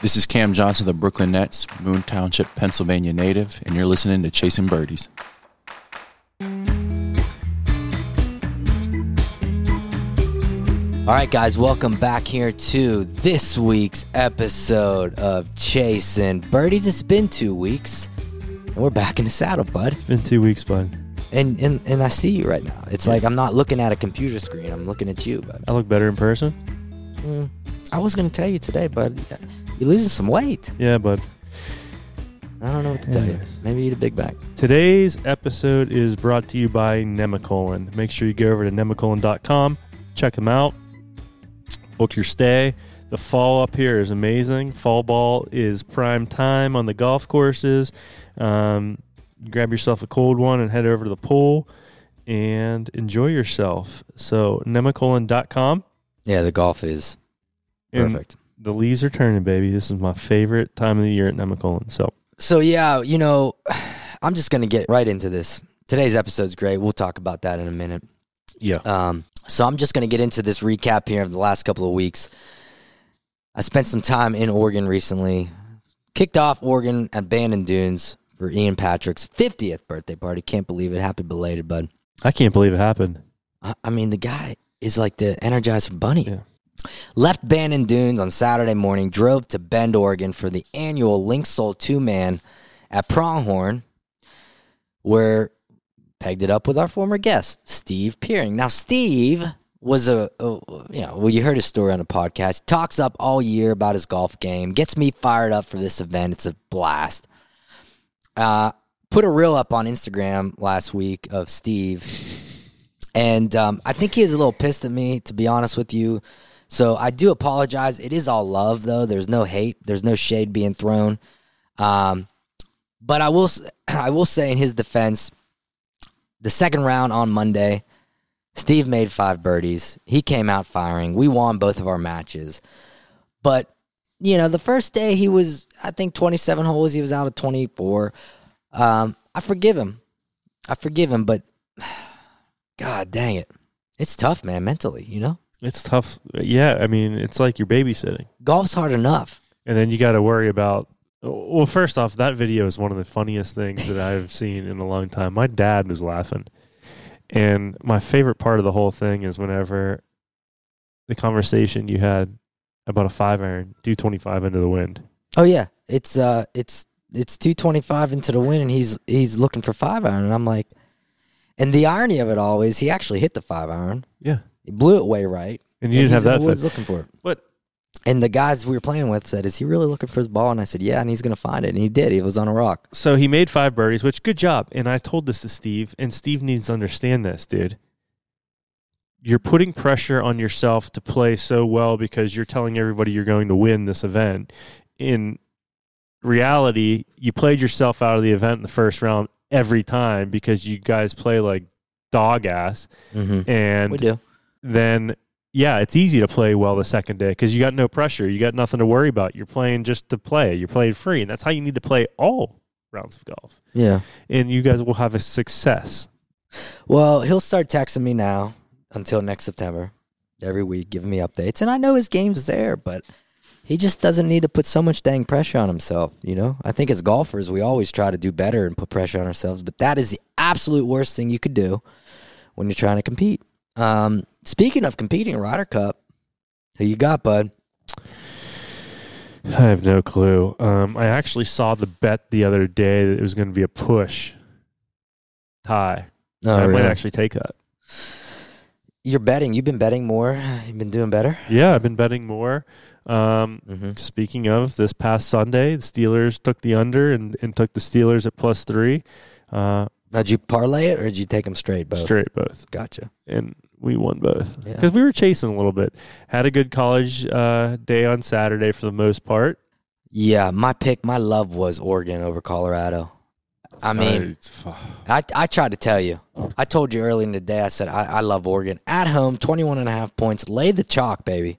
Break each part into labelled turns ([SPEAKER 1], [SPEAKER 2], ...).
[SPEAKER 1] This is Cam Johnson, the Brooklyn Nets, Moon Township, Pennsylvania native, and you're listening to Chasing Birdies.
[SPEAKER 2] All right, guys, welcome back here to this week's episode of Chasing Birdies. It's been two weeks, and we're back in the saddle, bud.
[SPEAKER 3] It's been two weeks, bud.
[SPEAKER 2] And and, and I see you right now. It's like I'm not looking at a computer screen. I'm looking at you, bud.
[SPEAKER 3] I look better in person.
[SPEAKER 2] Mm, I was gonna tell you today, bud. You're losing some weight.
[SPEAKER 3] Yeah, bud.
[SPEAKER 2] I don't know what to tell you. Maybe eat a Big Mac.
[SPEAKER 3] Today's episode is brought to you by Nemacolin. Make sure you go over to nemacolin.com, check them out, book your stay. The fall up here is amazing. Fall ball is prime time on the golf courses. Um, grab yourself a cold one and head over to the pool and enjoy yourself. So, nemacolin.com.
[SPEAKER 2] Yeah, the golf is
[SPEAKER 3] And
[SPEAKER 2] perfect.
[SPEAKER 3] The leaves are turning, baby. This is my favorite time of the year at Nemacolin. So,
[SPEAKER 2] So yeah, you know, I'm just gonna get right into this. Today's episode's great. We'll talk about that in a minute.
[SPEAKER 3] yeah.
[SPEAKER 2] Um, so I'm just going to get into this recap here of the last couple of weeks. I spent some time in Oregon recently. Kicked off Oregon at Bandon Dunes for Ian Patrick's 50th birthday party. Can't believe it. Happy belated, bud.
[SPEAKER 3] I can't believe it happened.
[SPEAKER 2] I, I mean, the guy is like the Energizer Bunny.
[SPEAKER 3] Yeah.
[SPEAKER 2] Left Bandon Dunes on Saturday morning, drove to Bend, Oregon for the annual Linksoul two man at Pronghorn, where pegged it up with our former guest, Steve Peering. Now, Steve was a, a you know, well, you heard his story on the podcast. Talks up all year about his golf game, gets me fired up for this event. It's a blast. Uh, put a reel up on Instagram last week of Steve, and um, I think he was a little pissed at me, to be honest with you. So I do apologize. It is all love, though. There's no hate. There's no shade being thrown. Um, but I will, I will say in his defense, the second round on Monday, Steve made five birdies. He came out firing. We won both of our matches. But, you know, the first day he was, I think, 27 holes. He was out of 24. Um, I forgive him. I forgive him, but God dang it. It's tough, man, mentally, you know?
[SPEAKER 3] It's tough. Yeah, I mean, it's like you're babysitting.
[SPEAKER 2] Golf's hard enough.
[SPEAKER 3] And then you got to worry about. Well, first off, that video is one of the funniest things that I've seen in a long time. My dad was laughing. And my favorite part of the whole thing is whenever the conversation you had about a five iron, do 25 into the wind.
[SPEAKER 2] Oh yeah, it's uh, it's it's two twenty five into the wind and he's he's looking for five iron, and I'm like, and the irony of it all is he actually hit the five iron,
[SPEAKER 3] Yeah.
[SPEAKER 2] He blew it way right,
[SPEAKER 3] And you didn't have that.
[SPEAKER 2] woods looking for it.
[SPEAKER 3] But
[SPEAKER 2] And the guys we were playing with said, "Is he really looking for his ball?" And I said, "Yeah," and he's gonna find it, and he did. He was on a rock.
[SPEAKER 3] so he made five birdies, which good job. And I told this to Steve, and Steve needs to understand this, dude. You're putting pressure on yourself to play so well because you're telling everybody you're going to win this event. In reality, you played yourself out of the event in the first round every time because you guys play like dog ass.
[SPEAKER 2] Mm-hmm.
[SPEAKER 3] And
[SPEAKER 2] We do.
[SPEAKER 3] Then yeah, it's easy to play well the second day because you got no pressure. You got nothing to worry about. You're playing just to play. You're playing free, and that's how you need to play all rounds of golf.
[SPEAKER 2] Yeah.
[SPEAKER 3] And you guys will have a success.
[SPEAKER 2] Well, he'll start texting me now until next September, every week, giving me updates, and I know his game's there, but. He just doesn't need to put so much dang pressure on himself, you know? I think as golfers, we always try to do better and put pressure on ourselves, but that is the absolute worst thing you could do when you're trying to compete. Um, speaking of competing, Ryder Cup, who you got, bud?
[SPEAKER 3] I have no clue. Um, I actually saw the bet the other day that it was going to be a push tie.
[SPEAKER 2] Oh,
[SPEAKER 3] I might actually take that.
[SPEAKER 2] You're betting. You've been betting more. You've been doing better.
[SPEAKER 3] Yeah, I've been betting more. Um,
[SPEAKER 2] Mm-hmm.
[SPEAKER 3] speaking of this past Sunday, the Steelers took the under and, and took the Steelers at plus three. Uh,
[SPEAKER 2] Now, did you parlay it or did you take them straight? Both.
[SPEAKER 3] straight both.
[SPEAKER 2] Gotcha.
[SPEAKER 3] and we won both
[SPEAKER 2] Yeah.
[SPEAKER 3] because we were chasing a little bit. Had a good college uh, day on Saturday for the most part.
[SPEAKER 2] Yeah, my pick, my love was Oregon over Colorado. I mean, I, I tried to tell you. I told you early in the day, I said, I, I love Oregon. At home, 21 and a half points. Lay the chalk, baby.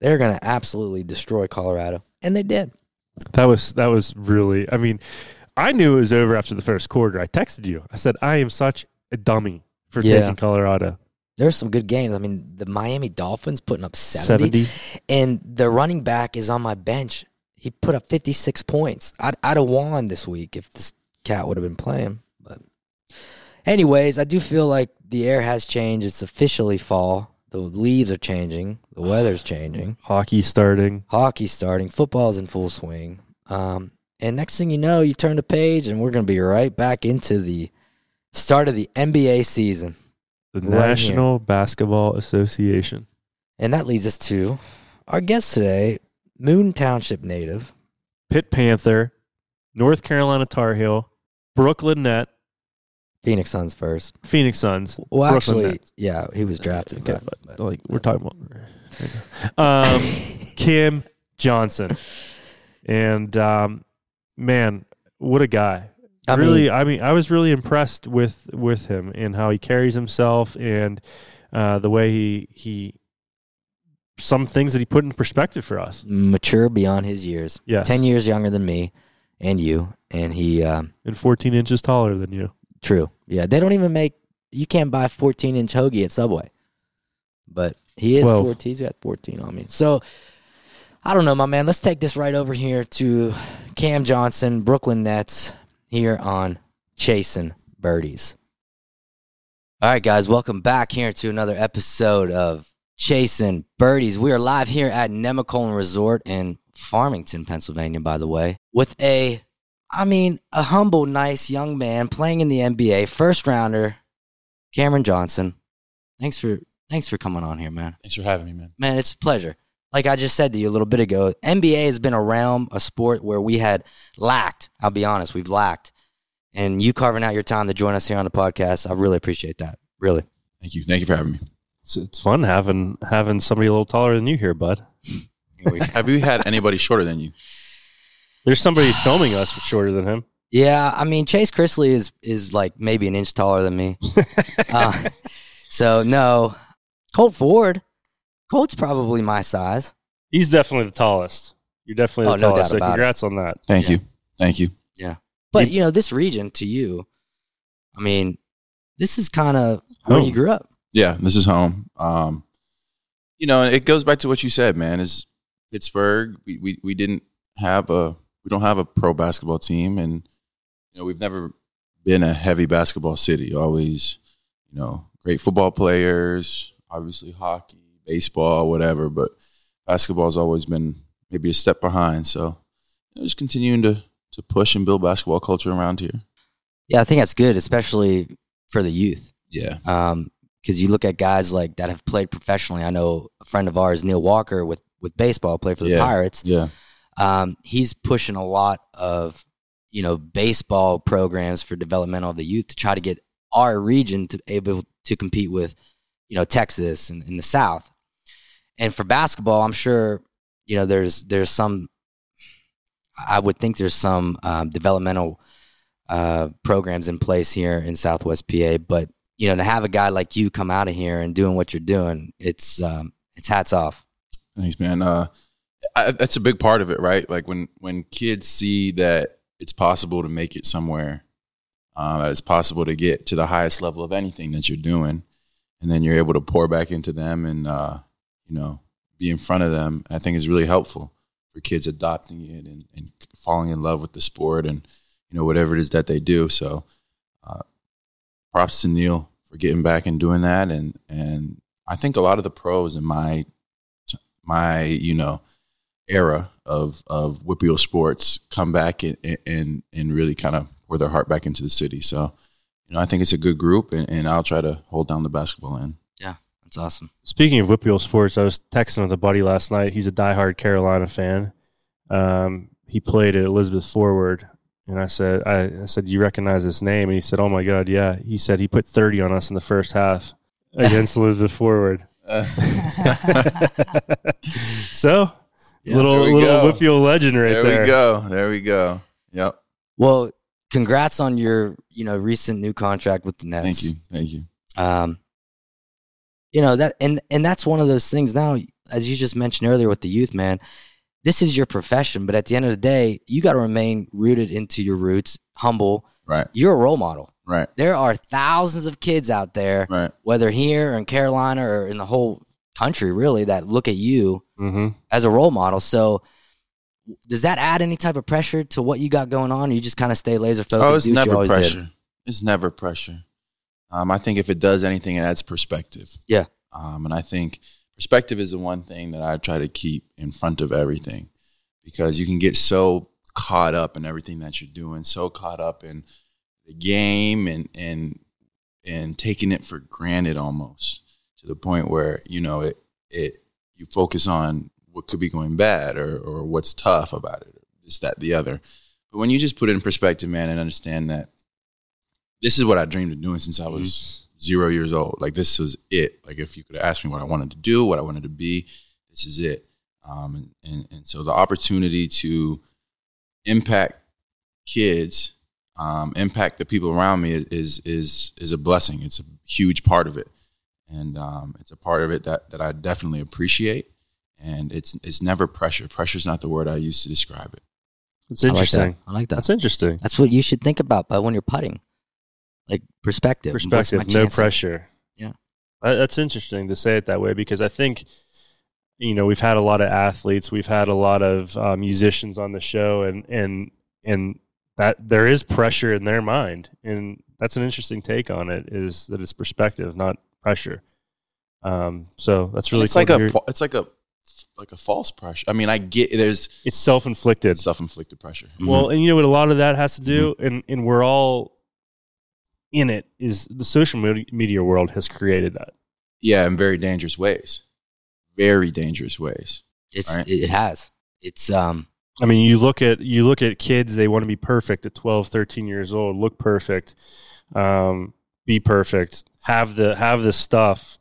[SPEAKER 2] They're going to absolutely destroy Colorado. And they did.
[SPEAKER 3] that was that was really. I mean, I knew it was over after the first quarter. I texted you. I said, "I am such a dummy for
[SPEAKER 2] Yeah.
[SPEAKER 3] taking Colorado."
[SPEAKER 2] There's some good games. I mean, the Miami Dolphins putting up 70,
[SPEAKER 3] 70.
[SPEAKER 2] and the running back is on my bench. he put up 56 points. I'd, I'd have won this week if this cat would have been playing. But, anyways, I do feel like the air has changed. It's officially fall. The leaves are changing. The weather's changing.
[SPEAKER 3] Hockey starting.
[SPEAKER 2] Hockey's starting. Football's in full swing. Um, and next thing you know, you turn the page, and we're going to be right back into the start of the NBA season.
[SPEAKER 3] The
[SPEAKER 2] Right
[SPEAKER 3] National Basketball Association.
[SPEAKER 2] And that leads us to our guest today, Moon Township native.
[SPEAKER 3] Pitt Panther, North Carolina Tar Heel, Brooklyn Net,
[SPEAKER 2] Phoenix Suns first.
[SPEAKER 3] Phoenix Suns.
[SPEAKER 2] Well,
[SPEAKER 3] Brooklyn
[SPEAKER 2] actually,
[SPEAKER 3] Nets.
[SPEAKER 2] yeah, he was drafted.
[SPEAKER 3] Okay,
[SPEAKER 2] but-
[SPEAKER 3] but,
[SPEAKER 2] but-
[SPEAKER 3] like we're talking about um, Cam Johnson, and um, man, what a guy!
[SPEAKER 2] I
[SPEAKER 3] really,
[SPEAKER 2] mean,
[SPEAKER 3] I mean, I was really impressed with with him and how he carries himself and uh, the way he he some things that he put in perspective for us.
[SPEAKER 2] mature beyond his years.
[SPEAKER 3] Yeah,
[SPEAKER 2] Ten years younger than me and you, and he. Um,
[SPEAKER 3] and 14 inches taller than you.
[SPEAKER 2] true. Yeah, they don't even make. You can't buy 14 inch hoagie at Subway, but he is
[SPEAKER 3] 12.
[SPEAKER 2] 14. He's got 14 on me. So I don't know, my man. Let's take this right over here to Cam Johnson, Brooklyn Nets, here on Chasing Birdies. All right, guys, welcome back here to another episode of Chasing Birdies. We are live here at Nemacolin Resort in Farmington, Pennsylvania, by the way, with a, I mean, a humble, nice young man playing in the NBA, first rounder, Cameron Johnson. Thanks for thanks for coming on here, man.
[SPEAKER 1] Thanks for having me, man.
[SPEAKER 2] Man, it's a pleasure. Like I just said to you a little bit ago, NBA has been a realm, a sport where we had lacked. I'll be honest, we've lacked. And you carving out your time to join us here on the podcast, I really appreciate that. Really.
[SPEAKER 1] Thank you. Thank you for having me.
[SPEAKER 3] It's, it's fun having having somebody a little taller than you here, bud.
[SPEAKER 1] Have you had anybody shorter than you?
[SPEAKER 3] There's somebody filming us shorter than him.
[SPEAKER 2] Yeah, I mean Chase Chrisley is is like maybe an inch taller than me. uh, so no, Colt Ford. Colt's probably my size.
[SPEAKER 3] He's definitely the tallest. You're definitely the
[SPEAKER 2] Oh, no
[SPEAKER 3] tallest.
[SPEAKER 2] doubt
[SPEAKER 3] so
[SPEAKER 2] about it.
[SPEAKER 3] congrats on that.
[SPEAKER 1] Thank
[SPEAKER 2] Yeah.
[SPEAKER 1] you. Thank you. Yeah.
[SPEAKER 2] But you know, this region to you, I mean, this is kind of where you grew up.
[SPEAKER 1] Yeah, this is home. Um, you know, it goes back to what you said, man. Is Pittsburgh? We, we we didn't have a we don't have a pro basketball team, and you know we've never been a heavy basketball city. Always, you know, great football players, obviously hockey, baseball, whatever. But basketball's always been maybe a step behind. So, you know, just continuing to to push and build basketball culture around here.
[SPEAKER 2] Yeah, I think that's good, especially for the youth.
[SPEAKER 1] Yeah,
[SPEAKER 2] Um, because you look at guys like that have played professionally. I know a friend of ours, Neil Walker, with with baseball, played for the
[SPEAKER 1] Yeah.
[SPEAKER 2] Pirates.
[SPEAKER 1] yeah,
[SPEAKER 2] Um, he's pushing a lot of you know baseball programs for developmental of the youth to try to get our region to able to compete with you know Texas and in the South. And for basketball, I'm sure you know there's there's some. I would think there's some um, developmental uh, programs in place here in Southwest PA, but you know to have a guy like you come out of here and doing what you're doing, it's um, it's hats off.
[SPEAKER 1] Thanks, man. Uh, I, that's a big part of it, right? Like when when kids see that it's possible to make it somewhere, uh, that it's possible to get to the highest level of anything that you're doing, and then you're able to pour back into them and uh, you know be in front of them. I think is really helpful for kids adopting it and, and falling in love with the sport and you know whatever it is that they do. So, uh, props to Neil for getting back and doing that, and and I think a lot of the pros in my my you know era of of WPIAL sports come back and and and really kind of pour their heart back into the city. So, you know, I think it's a good group, and, and I'll try to hold down the basketball end.
[SPEAKER 2] That's awesome.
[SPEAKER 3] Speaking of WPIAL Sports, I was texting with a buddy last night. He's a diehard Carolina fan. Um, he played at Elizabeth Forward, and I said, I, I said, "Do you recognize this name?" And he said, "Oh my God, yeah." He said he put thirty on us in the first half against Elizabeth Forward. so,
[SPEAKER 1] Yeah,
[SPEAKER 3] little
[SPEAKER 1] there we
[SPEAKER 3] little
[SPEAKER 1] go.
[SPEAKER 3] WPIAL legend right
[SPEAKER 1] there,
[SPEAKER 3] there.
[SPEAKER 1] we go. There we go. Yep.
[SPEAKER 2] Well, congrats on your you know recent new contract with the Nets.
[SPEAKER 1] Thank you. Thank you.
[SPEAKER 2] Um, you know that, and and that's one of those things. Now, as you just mentioned earlier with the youth, man, this is your profession. But at the end of the day, you got to remain rooted into your roots, humble.
[SPEAKER 1] Right.
[SPEAKER 2] You're a role model.
[SPEAKER 1] Right.
[SPEAKER 2] There are thousands of kids out there,
[SPEAKER 1] Right.
[SPEAKER 2] whether here or in Carolina or in the whole country, really, that look at you
[SPEAKER 3] hmm
[SPEAKER 2] as a role model. So does that add any type of pressure to what you got going on? Or you just kind of stay laser focused.
[SPEAKER 1] Oh, it's
[SPEAKER 2] do what you
[SPEAKER 1] never
[SPEAKER 2] always did?
[SPEAKER 1] pressure. It's never pressure. Um, I think if it does anything, it adds perspective.
[SPEAKER 2] Yeah.
[SPEAKER 1] Um, and I think perspective is the one thing that I try to keep in front of everything because you can get so caught up in everything that you're doing, so caught up in the game and and and taking it for granted almost to the point where you know it it you focus on what could be going bad or or what's tough about it, this that the other. But when you just put it in perspective, man, and understand that this is what I dreamed of doing since I was zero years old. Like this was it. Like if you could ask me what I wanted to do, what I wanted to be, this is it. Um, and, and, and so the opportunity to impact kids, um, impact the people around me is is is a blessing. It's a huge part of it, and um, it's a part of it that that I definitely appreciate. And it's it's never pressure. Pressure is not the word I use to describe it.
[SPEAKER 3] It's
[SPEAKER 2] I like that.
[SPEAKER 3] interesting.
[SPEAKER 2] I like that.
[SPEAKER 3] That's interesting.
[SPEAKER 2] That's what you should think about but when you're putting. Like perspective. What's my
[SPEAKER 3] Perspective, no
[SPEAKER 2] chances?
[SPEAKER 3] pressure.
[SPEAKER 2] Yeah.
[SPEAKER 3] Uh, That's interesting to say it that way because I think, you know, we've had a lot of athletes, we've had a lot of uh, musicians on the show, and and and that there is pressure in their mind, and that's an interesting take on it. Is that it's perspective, not pressure. Um, so that's really
[SPEAKER 1] it's
[SPEAKER 3] cool
[SPEAKER 1] like a
[SPEAKER 3] hear.
[SPEAKER 1] it's like a like a false pressure. I mean, I get there's
[SPEAKER 3] it's self inflicted.
[SPEAKER 1] self inflicted pressure.
[SPEAKER 3] Well, and you know what a lot of that has to do,
[SPEAKER 1] Mm-hmm.
[SPEAKER 3] and and we're all in it. Is the social media world has created that?
[SPEAKER 1] yeah, in very dangerous ways, very dangerous ways.
[SPEAKER 2] It's
[SPEAKER 1] Right.
[SPEAKER 2] it has. It's um
[SPEAKER 3] I mean, you look at you look at kids; they want to be perfect at 12, 13 years old, look perfect, um, be perfect, have the have the stuff,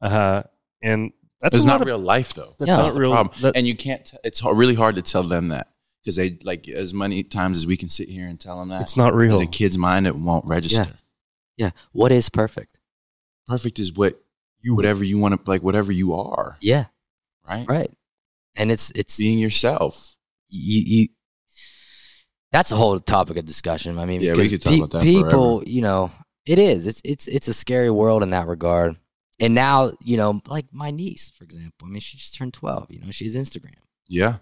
[SPEAKER 3] uh, and that's
[SPEAKER 1] It's not
[SPEAKER 3] of-
[SPEAKER 1] real life though.
[SPEAKER 3] That's
[SPEAKER 2] Yeah.
[SPEAKER 3] not
[SPEAKER 1] That's the
[SPEAKER 3] real.
[SPEAKER 1] problem.
[SPEAKER 3] that-
[SPEAKER 1] and you can't. T- it's really hard to tell them that because they like as many times as we can sit here and tell them that.
[SPEAKER 3] it's not real.
[SPEAKER 1] a kid's mind, it won't register.
[SPEAKER 2] yeah. yeah. What is perfect?
[SPEAKER 1] Perfect is what you whatever you want to like, whatever you are,
[SPEAKER 2] Yeah.
[SPEAKER 1] right?
[SPEAKER 2] Right. And it's it's
[SPEAKER 1] Being yourself.
[SPEAKER 2] you, you that's a whole topic of discussion. I mean,
[SPEAKER 1] Yeah, we could talk about that
[SPEAKER 2] people, you know, it is. It's it's it's a scary world in that regard. And now, you know, like my niece, for example. I mean, she just turned twelve. You know, she has Instagram,
[SPEAKER 1] Yeah,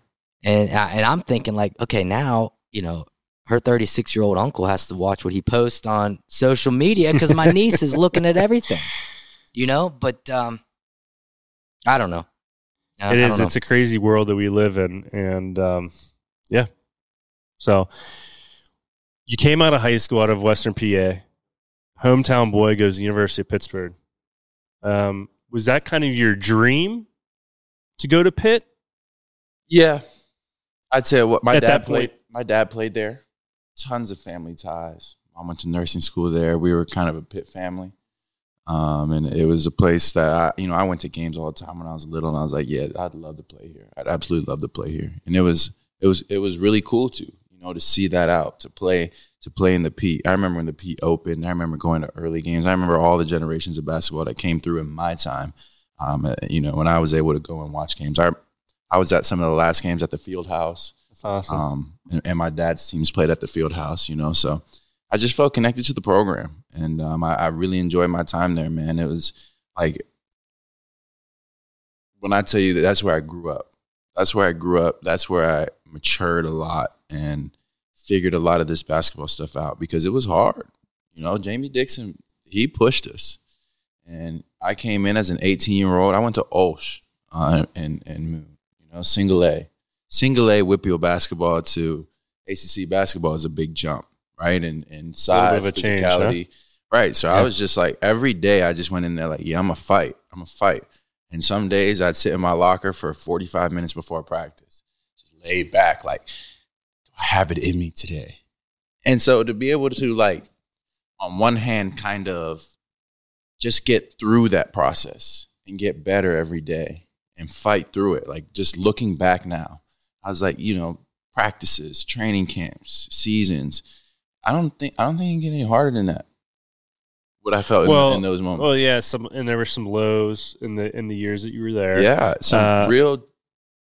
[SPEAKER 2] and I- and I'm thinking like, okay, now you know, her 36 year old uncle has to watch what he posts on social media because my niece is looking at everything. You know, but um, I don't know. I-
[SPEAKER 3] It
[SPEAKER 2] I
[SPEAKER 3] is.
[SPEAKER 2] don't know.
[SPEAKER 3] It's a crazy world that we live in, and um, yeah. So you came out of high school out of Western PA, hometown boy goes to the University of Pittsburgh. Um, was that kind of your dream to go to Pitt?
[SPEAKER 1] yeah. I'd say what my
[SPEAKER 3] At
[SPEAKER 1] dad played.
[SPEAKER 3] point-
[SPEAKER 1] My dad played there. Tons of family ties. I went to nursing school there. We were kind of a Pitt family. Um, and it was a place that I, you know, I went to games all the time when I was little, and I was like, yeah, I'd love to play here. I'd absolutely love to play here. And it was, it was, it was really cool to, you know, to see that out, to play, to play in the Pete. I remember when the Pete opened. I remember going to early games. I remember all the generations of basketball that came through in my time. Um, uh, you know, when I was able to go and watch games, I, I was at some of the last games at the Field House.
[SPEAKER 3] That's awesome.
[SPEAKER 1] Um, and, and my dad's teams played at the field house, you know, so I just felt connected to the program. And um, I, I really enjoyed my time there, man. It was like, when I tell you that that's where I grew up, that's where I grew up. That's where I matured a lot and figured a lot of this basketball stuff out because it was hard. You know, Jamie Dixon, he pushed us. And I came in as an 18 year old. I went to OLSH uh, and, and, you know, single A single A WPIAL basketball to ACC basketball is a big jump, right? And and size,
[SPEAKER 3] of a change, huh?
[SPEAKER 1] physicality, right? So I was just like every day I just went in there like, yeah, I'm a fight, I'm a fight. And some days I'd sit in my locker for 45 minutes before practice, just laid back, like, do I have it in me today? And so to be able to like, on one hand, kind of just get through that process and get better every day and fight through it. Like just looking back now, I was like, you know, practices, training camps, seasons. I don't think I don't think it can get any harder than that. What I felt in-
[SPEAKER 3] Well-
[SPEAKER 1] in, those moments.
[SPEAKER 3] well, yeah, some and there were some lows in the in the years that you were there.
[SPEAKER 1] yeah, some
[SPEAKER 3] Uh,
[SPEAKER 1] real,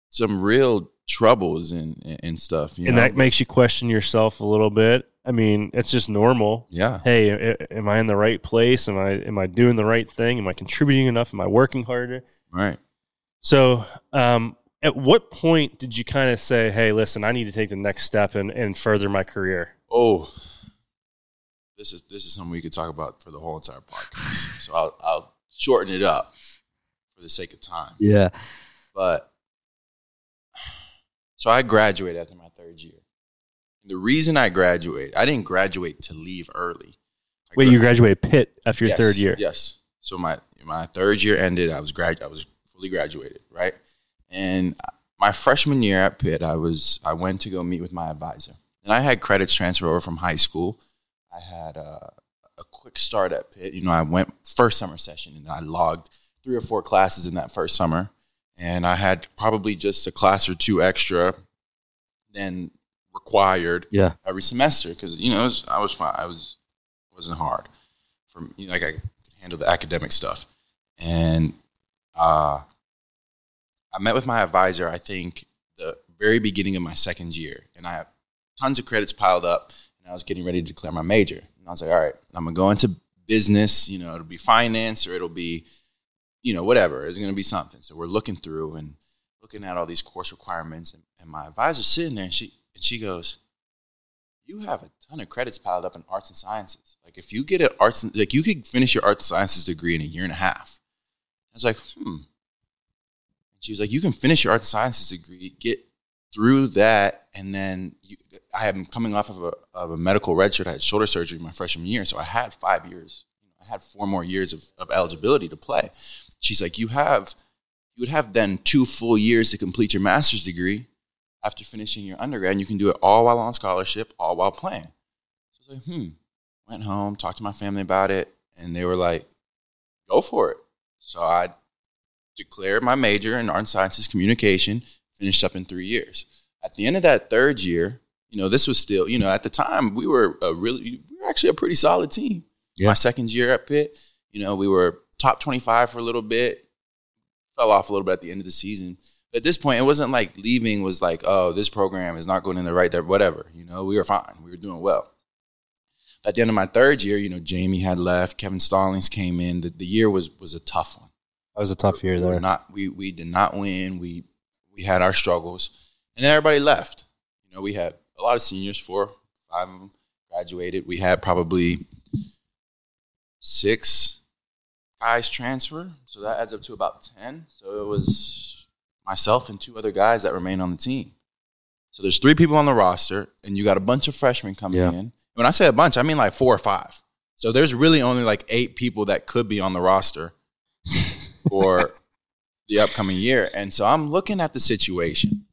[SPEAKER 1] some real troubles and and stuff. You
[SPEAKER 3] and
[SPEAKER 1] know?
[SPEAKER 3] that makes you question yourself a little bit. I mean, it's just normal.
[SPEAKER 1] yeah,
[SPEAKER 3] Hey, am I in the right place? Am I am I doing the right thing? Am I contributing enough? Am I working harder?
[SPEAKER 1] right.
[SPEAKER 3] So, um, At what point did you kind of say, "Hey, listen, I need to take the next step and, and further my career"?
[SPEAKER 1] Oh, this is this is something we could talk about for the whole entire podcast. so I'll I'll shorten it up for the sake of time.
[SPEAKER 2] Yeah.
[SPEAKER 1] But so I graduated after my third year. And the reason I graduated, I didn't graduate to leave early. I
[SPEAKER 3] Wait,
[SPEAKER 1] gra-
[SPEAKER 3] you graduated Pitt after your
[SPEAKER 1] Yes,
[SPEAKER 3] third year.
[SPEAKER 1] Yes. So my my third year ended. I was grad. I was graduated, right? And my freshman year at Pitt, I was I went to go meet with my advisor, and I had credits transfer over from high school. I had a, a quick start at Pitt. You know, I went first summer session, and I logged three or four classes in that first summer, and I had probably just a class or two extra than required
[SPEAKER 2] Yeah.
[SPEAKER 1] every semester because you know it was, I was fine. I was wasn't hard for me. You know, like I could handle the academic stuff, and uh, I met with my advisor. I think the very beginning of my second year, and I had tons of credits piled up, and I was getting ready to declare my major. And I was like, all right, I'm gonna go into business. You know, it'll be finance or it'll be, you know, whatever. It's gonna be something. So we're looking through and looking at all these course requirements, and, and my advisor's sitting there, and she and she goes, "You have a ton of credits piled up in arts and sciences. Like if you get an arts, like you could finish your arts and sciences degree in a year and a half." I was like, "Hmm." She was like, "You can finish your arts and sciences degree, get through that, and then you, I am coming off of a of a medical redshirt. I had shoulder surgery my freshman year, so I had five years. I had four more years of, of eligibility to play." She's like, "You have." You would have then two full years to complete your master's degree after finishing your undergrad, you can do it all while on scholarship, all while playing. So I was like, hmm. Went home, talked to my family about it, and they were like, go for it. So I declared my major in art and sciences communication, finished up in three years. At the end of that third year, you know, this was still, you know, at the time we were a really, we were actually a pretty solid team.
[SPEAKER 2] Yeah.
[SPEAKER 1] My second year at Pitt, you know, we were top 25 for a little bit, fell off a little bit at the end of the season at this point, it wasn't like leaving was like, oh, this program is not going in the right direction, whatever. You know, we were fine. We were doing well. At the end of my third year, you know, Jamie had left, Kevin Stallings came in. The, the year was was a tough one.
[SPEAKER 3] That was a tough year
[SPEAKER 1] We were
[SPEAKER 3] there.
[SPEAKER 1] not we we did not win. We we had our struggles. And then everybody left. You know, we had a lot of seniors, four, five of them graduated. We had probably six guys transfer. So that adds up to about 10. So it was myself and two other guys that remained on the team. So there's three people on the roster, and you got a bunch of freshmen coming
[SPEAKER 2] Yeah.
[SPEAKER 1] in. When I say a bunch, I mean like four or five. So there's really only like eight people that could be on the roster for the upcoming year. And so I'm looking at the situation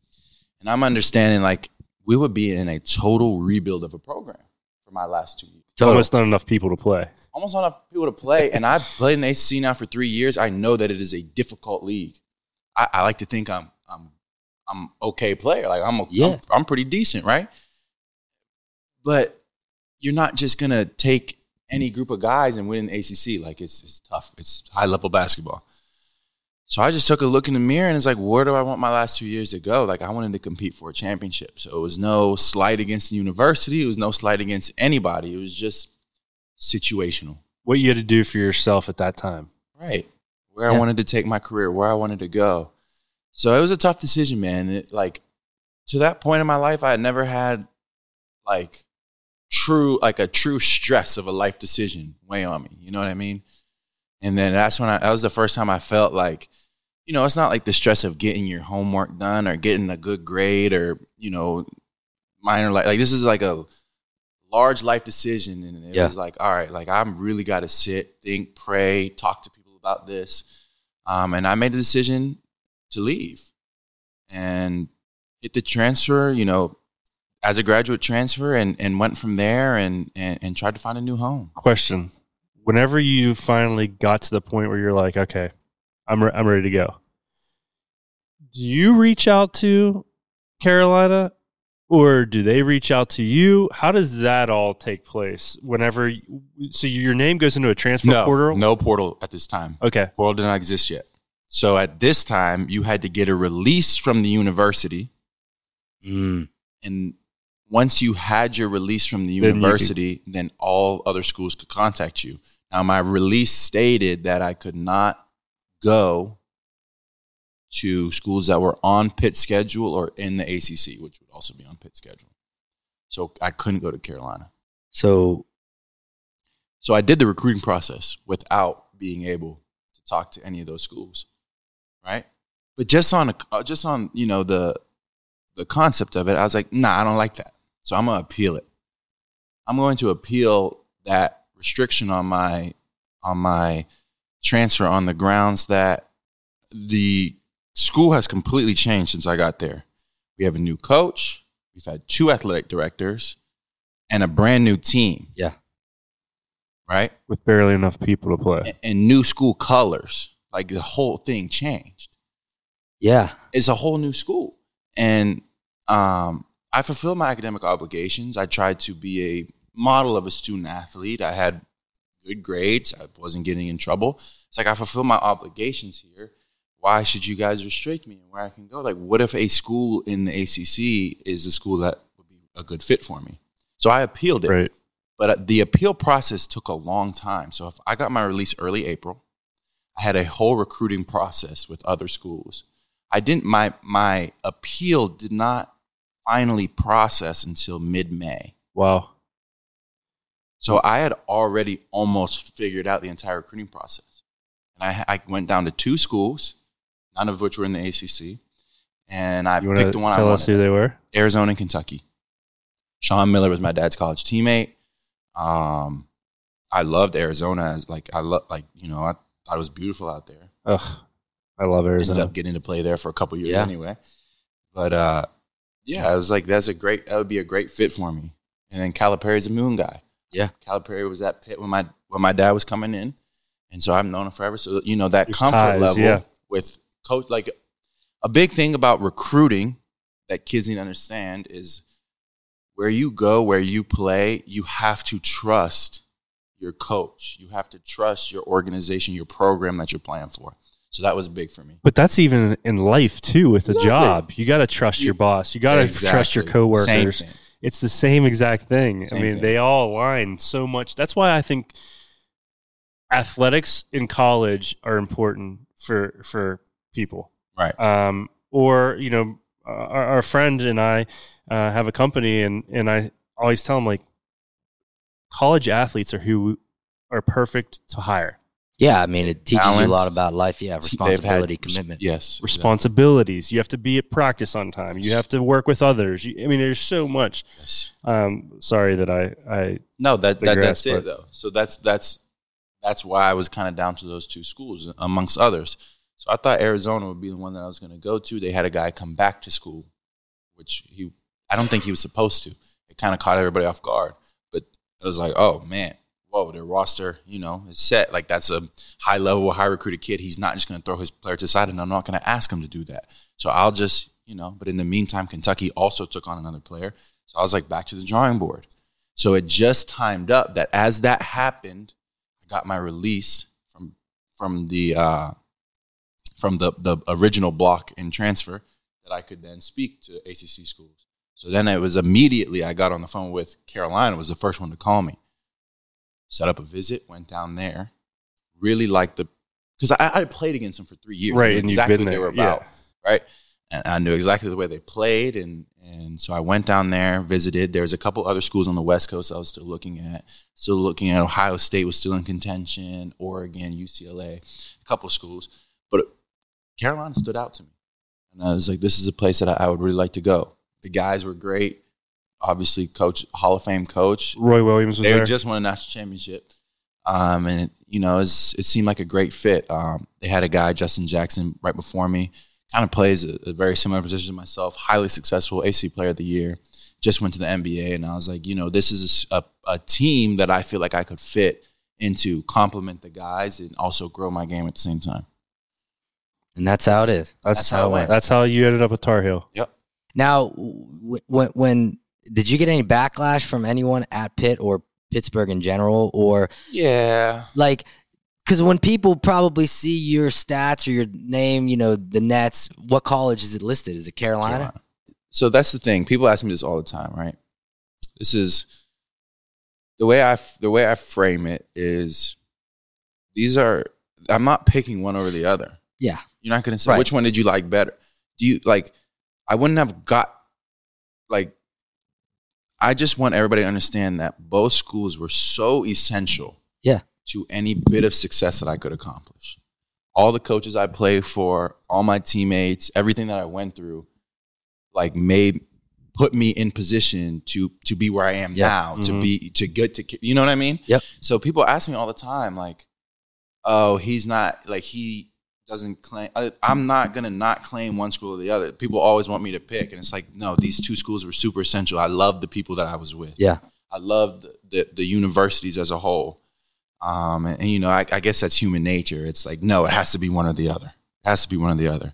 [SPEAKER 1] and I'm understanding like we would be in a total rebuild of a program for my last two years.
[SPEAKER 2] Total.
[SPEAKER 3] Almost not enough people to play.
[SPEAKER 1] Almost not enough people to play. And I've played in the ACC now for three years. I know that it is a difficult league. I, I like to think I'm I'm I'm okay player. Like I'm, a,
[SPEAKER 2] Yeah.
[SPEAKER 1] I'm I'm pretty decent, right? But you're not just gonna take any group of guys and win an ACC. Like it's it's tough. It's high level basketball. So I just took a look in the mirror and it's like, where do I want my last two years to go? Like I wanted to compete for a championship. So it was no slight against the university. It was no slight against anybody. It was just situational.
[SPEAKER 3] What you had to do for yourself at that time.
[SPEAKER 1] Right. Where
[SPEAKER 2] Yeah.
[SPEAKER 1] I wanted to take my career, where I wanted to go. So it was a tough decision, man. It, like to that point in my life, I had never had like true, like a true stress of a life decision weigh on me. You know what I mean? And then that's when I, that was the first time I felt like, you know, it's not like the stress of getting your homework done or getting a good grade or, you know, minor like, like this is like a large life decision. And it
[SPEAKER 2] Yeah.
[SPEAKER 1] was like, all right, like I'm really got to sit, think, pray, talk to people about this. Um, and I made the decision to leave and hit the transfer, you know, as a graduate transfer and, and went from there and, and, and tried to find a new home.
[SPEAKER 3] Question: Whenever you finally got to the point where you're like, okay, I'm re- I'm ready to go. Do you reach out to Carolina, or do they reach out to you? How does that all take place? Whenever, you- so your name goes into a transfer
[SPEAKER 1] No,
[SPEAKER 3] portal.
[SPEAKER 1] no portal at this time.
[SPEAKER 3] Okay.
[SPEAKER 1] Portal did not exist yet. So at this time, you had to get a release from the university.
[SPEAKER 2] Mm.
[SPEAKER 1] And once you had your release from the
[SPEAKER 3] Then could-
[SPEAKER 1] university, then all other schools could contact you. Now, my release stated that I could not go to schools that were on Pitt schedule or in the ACC, which would also be on Pitt schedule. So I couldn't go to Carolina.
[SPEAKER 2] So
[SPEAKER 1] So I did the recruiting process without being able to talk to any of those schools, right? But just on a, uh, just on you know the the concept of it, I was like, nah, I don't like that. So I'm gonna appeal it. I'm going to appeal that restriction on my on my transfer on the grounds that the school has completely changed since I got there. We have a new coach. We've had two athletic directors and a brand new team,
[SPEAKER 2] yeah,
[SPEAKER 1] right?
[SPEAKER 3] with barely enough people to play.
[SPEAKER 1] and, and new school colors. Like the whole thing changed.
[SPEAKER 2] yeah,
[SPEAKER 1] It's a whole new school. And um, I fulfilled my academic obligations. I tried to be a model of a student athlete. I had good grades. I wasn't getting in trouble. It's like I fulfill my obligations here. Why should you guys restrict me and where I can go? Like, what if a school in the ACC is a school that would be a good fit for me? So I appealed it
[SPEAKER 3] Right.
[SPEAKER 1] but uh, the appeal process took a long time. So if I got my release early April, I had a whole recruiting process with other schools. I didn't my my appeal did not finally process until mid May.
[SPEAKER 3] Wow.
[SPEAKER 1] So I had already almost figured out the entire recruiting process. And I, I went down to two schools, none of which were in the ACC, and I picked the one I
[SPEAKER 3] tell
[SPEAKER 1] wanted.
[SPEAKER 3] us who they were?
[SPEAKER 1] Arizona and Kentucky. Sean Miller was my dad's college teammate. Um, I loved Arizona. As like I love, like you know, I thought it was beautiful out there.
[SPEAKER 3] Ugh, I love Arizona.
[SPEAKER 1] Ended up getting to play there for a couple years
[SPEAKER 2] Yeah.
[SPEAKER 1] anyway. But uh, yeah, I was like, that's a great. That would be a great fit for me. And then Calipari's a Moon guy.
[SPEAKER 2] Yeah.
[SPEAKER 1] Calipari was at Pitt when my when my dad was coming in, and so I've known him forever. So you know that
[SPEAKER 3] There's
[SPEAKER 1] comfort
[SPEAKER 3] ties,
[SPEAKER 1] level
[SPEAKER 3] yeah.
[SPEAKER 1] with coach. Like a big thing about recruiting that kids need to understand is where you go, where you play, you have to trust your coach. You have to trust your organization, your program that you're playing for. So that was big for me.
[SPEAKER 3] But that's even in life too with a
[SPEAKER 1] Exactly.
[SPEAKER 3] job. You got to trust your boss. You got to trust your
[SPEAKER 1] Exactly.
[SPEAKER 3] coworkers. It's the same exact thing.
[SPEAKER 1] Same
[SPEAKER 3] I mean,
[SPEAKER 1] thing.
[SPEAKER 3] they all align so much. That's why I think athletics in college are important for for people.
[SPEAKER 1] Right.
[SPEAKER 3] Um, or you know, uh, our, our friend and I uh, have a company, and and I always tell them like, college athletes are who are perfect to hire.
[SPEAKER 2] Yeah. I mean, it teaches you a lot about life. Yeah,
[SPEAKER 1] They've had
[SPEAKER 2] responsibility, commitment.
[SPEAKER 1] Yes.
[SPEAKER 3] Responsibilities. You have to be at practice on time. You have to work with others. You, I mean, there's so much.
[SPEAKER 1] Yes.
[SPEAKER 3] Um, sorry that I I
[SPEAKER 1] No, that, that
[SPEAKER 3] digress,
[SPEAKER 1] that's it though. So that's that's that's why I was kind of down to those two schools amongst others. So I thought Arizona would be the one that I was going to go to. They had a guy come back to school, which he I don't think he was supposed to. It kind of caught everybody off guard. But it was like, oh man, whoa, their roster, you know, is set. Like that's a high level, high recruited kid. He's not just going to throw his player to the side, and I'm not going to ask him to do that. So I'll just, you know. But in the meantime, Kentucky also took on another player. So I was like back to the drawing board. So it just timed up that as that happened, I got my release from from the uh, from the the original block in transfer that I could then speak to ACC schools. So then it was immediately I got on the phone with Carolina was the first one to call me. Set up a visit, went down there, really liked the because I, I played against them for three years.
[SPEAKER 3] Right, and
[SPEAKER 1] exactly
[SPEAKER 3] you've been
[SPEAKER 1] what they
[SPEAKER 3] there.
[SPEAKER 1] were
[SPEAKER 3] yeah.
[SPEAKER 1] about right? And I knew exactly the way they played, and and so I went down there, visited. There was a couple other schools on the West Coast I was still looking at, still looking at. Ohio State was still in contention, Oregon, UCLA, a couple of schools, but Carolina stood out to me, and I was like, this is a place that I, I would really like to go. The guys were great, obviously, coach Hall of Fame coach,
[SPEAKER 3] Roy Williams was
[SPEAKER 1] they
[SPEAKER 3] there.
[SPEAKER 1] just won a national championship. Um, and it, you know, it's, it seemed like a great fit. Um, they had a guy, Justin Jackson, right before me, kind of plays a, a very similar position to myself, highly successful AC player of the year, just went to the NBA. And I was like, you know, this is a, a team that I feel like I could fit into, complement the guys, and also grow my game at the same time.
[SPEAKER 2] and that's how it is.
[SPEAKER 3] that's,
[SPEAKER 1] that's how it went.
[SPEAKER 3] That's how you ended up at Tar Heel.
[SPEAKER 2] Yep. Now, when when did you get any backlash from anyone at Pitt or Pittsburgh in general, or
[SPEAKER 1] Yeah.
[SPEAKER 2] like? Because when people probably see your stats or your name, you know the Nets. What college is it listed? Is it Carolina?
[SPEAKER 1] Carolina. So that's the thing. People ask me this all the time, right? This is the way I the way I frame it is these are I'm not picking one over the other.
[SPEAKER 2] Yeah.
[SPEAKER 1] You're not gonna say
[SPEAKER 2] Right.
[SPEAKER 1] which one did you like better. Do you like? I wouldn't have got like. I just want everybody to understand that both schools were so essential.
[SPEAKER 2] Yeah.
[SPEAKER 1] To any bit of success that I could accomplish, all the coaches I played for, all my teammates, everything that I went through, like made put me in position to to be where I am
[SPEAKER 2] Yeah.
[SPEAKER 1] now, to
[SPEAKER 3] Mhm.
[SPEAKER 1] be to get to you know what I mean?
[SPEAKER 2] Yep.
[SPEAKER 1] So people ask me all the time, like, "Oh, he's not like he doesn't claim." I, I'm not gonna not claim one school or the other. People always want me to pick, and it's like, no, these two schools were super essential. I love the people that I was with.
[SPEAKER 2] Yeah.
[SPEAKER 1] I love the, the, the universities as a whole. Um, and, and, you know, I, I guess that's human nature. It's like, no, it has to be one or the other. It has to be one or the other.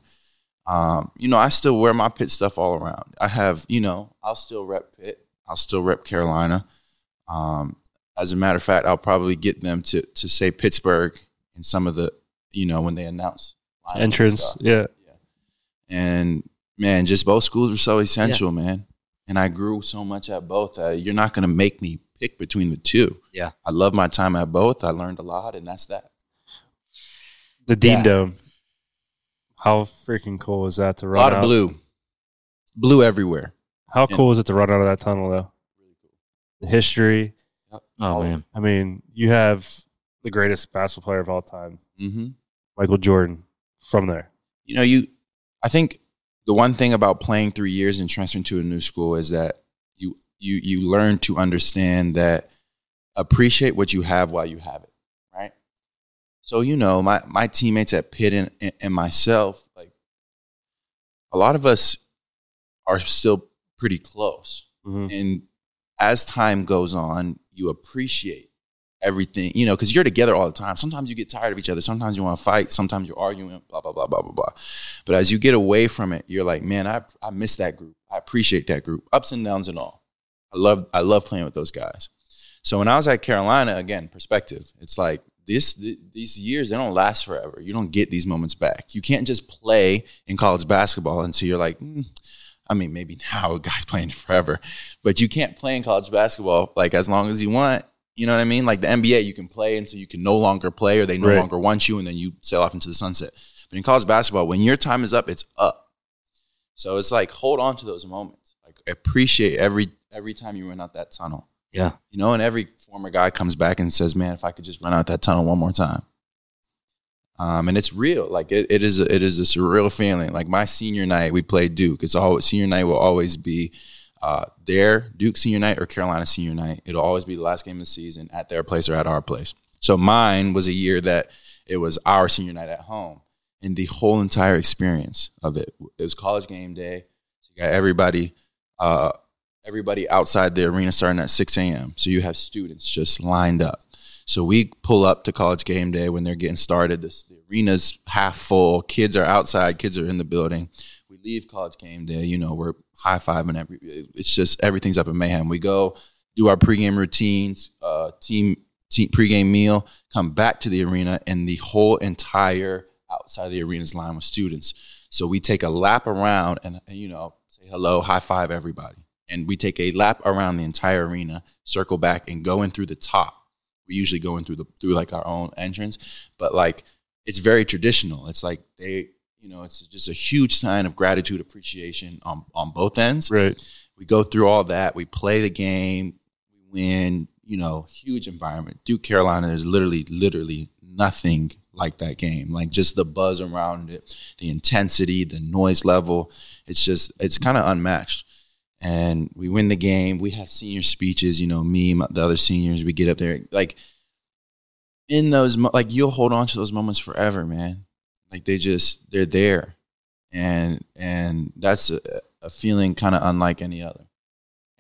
[SPEAKER 1] Um, you know, I still wear my Pitt stuff all around. I have, you know, I'll still rep Pitt. I'll still rep Carolina. Um, as a matter of fact, I'll probably get them to to say Pittsburgh in some of the, you know, when they announce lineups and
[SPEAKER 3] Entrance. Yeah.
[SPEAKER 1] And man, just both schools are so essential, man. And I grew so much at both. Uh, you're not going to make me pick between the two.
[SPEAKER 2] Yeah.
[SPEAKER 1] I love my time at both. I learned a lot, and that's that.
[SPEAKER 3] The Dean
[SPEAKER 2] Yeah.
[SPEAKER 3] Dome. How freaking cool is that to
[SPEAKER 1] A
[SPEAKER 3] run
[SPEAKER 1] lot
[SPEAKER 3] out?
[SPEAKER 1] of blue, blue everywhere.
[SPEAKER 3] How
[SPEAKER 1] Yeah.
[SPEAKER 3] cool is it to run out of that tunnel though? The history.
[SPEAKER 2] Oh man.
[SPEAKER 3] I mean, you have the greatest basketball player of all time,
[SPEAKER 1] hmm
[SPEAKER 3] Michael Jordan, from there.
[SPEAKER 1] You know, you. I think the one thing about playing three years and transferring to a new school is that you you you learn to understand that appreciate what you have while you have it, right? So you know, my my teammates at Pitt and, and, myself, like a lot of us are still pretty close.
[SPEAKER 3] Mhm.
[SPEAKER 1] And as time goes on, you appreciate everything, you know, because you're together all the time. Sometimes you get tired of each other. Sometimes you want to fight. Sometimes you're arguing, blah, blah, blah, blah, blah, blah. But as you get away from it, you're like, man, I, I miss that group. I appreciate that group, ups and downs and all. I love, I love playing with those guys. So when I was at Carolina, again, perspective, it's like this, th- these years, they don't last forever. You don't get these moments back. You can't just play in college basketball until you're like, mm, I mean, maybe now a guy's playing forever, but you can't play in college basketball like as long as you want. You know what I mean? Like the NBA, you can play until you can no longer play or they no
[SPEAKER 3] Right.
[SPEAKER 1] longer want you and then you sail off into the sunset. But in college basketball, when your time is up, it's up. So it's like hold on to those moments. Like appreciate every every time you run out that tunnel.
[SPEAKER 2] Yeah.
[SPEAKER 1] You know, and every former guy comes back and says, Man, if I could just run out that tunnel one more time. Um, and it's real. Like it, it is. A, it is a surreal feeling. Like my senior night, we played Duke. It's always senior night will always be uh, their Duke senior night or Carolina senior night. It'll always be the last game of the season at their place or at our place. So mine was a year that it was our senior night at home, and the whole entire experience of it. It was college game day. So you got everybody. Uh, everybody outside the arena starting at 6 a.m. So you have students just lined up. So we pull up to college game day when they're getting started. This, the arena's half full. Kids are outside. Kids are in the building. Leave college game day. You know, we're high fiving. Every, it's just everything's up in mayhem. We go do our pregame routines, uh, team, team pregame meal, come back to the arena, and the whole entire outside of the arena's lined with students. So we take a lap around and, and you know say hello, high five everybody and we take a lap around the entire arena, circle back, and go in through the top. We usually go in through the through like our own entrance, but like it's very traditional. It's like they, you know, it's just a huge sign of gratitude, appreciation on on both ends.
[SPEAKER 3] Right.
[SPEAKER 1] We go through all that. We play the game. We win. You know, huge environment. Duke Carolina is literally, literally nothing like that game. Like just the buzz around it, the intensity, the noise level. It's just, it's kind of unmatched and we win the game. We have senior speeches, you know, me, my, the other seniors. We get up there, like in those, like you'll hold on to those moments forever, man. Like they just, they're there, and and that's a, a feeling kind of unlike any other.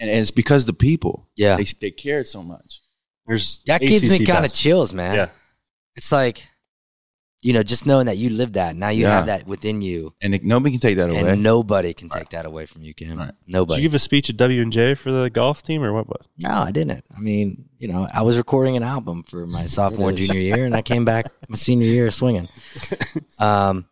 [SPEAKER 1] And it's because the people,
[SPEAKER 2] Yeah.
[SPEAKER 1] they they cared so much.
[SPEAKER 3] There's
[SPEAKER 2] That gives me kind of chills, man.
[SPEAKER 3] Yeah.
[SPEAKER 2] It's like, you know, just knowing that you lived that. Now you
[SPEAKER 1] Yeah.
[SPEAKER 2] have that within you,
[SPEAKER 1] And it, nobody can take that away.
[SPEAKER 2] and nobody can take
[SPEAKER 1] Right.
[SPEAKER 2] that away from you, Cam.
[SPEAKER 1] Right.
[SPEAKER 3] Did
[SPEAKER 2] Nobody.
[SPEAKER 3] you give a speech at W and J for the golf team or what? Was?
[SPEAKER 2] no, I didn't. I mean, you know, I was recording an album for my sophomore and junior year, and I came back my senior year swinging. Um,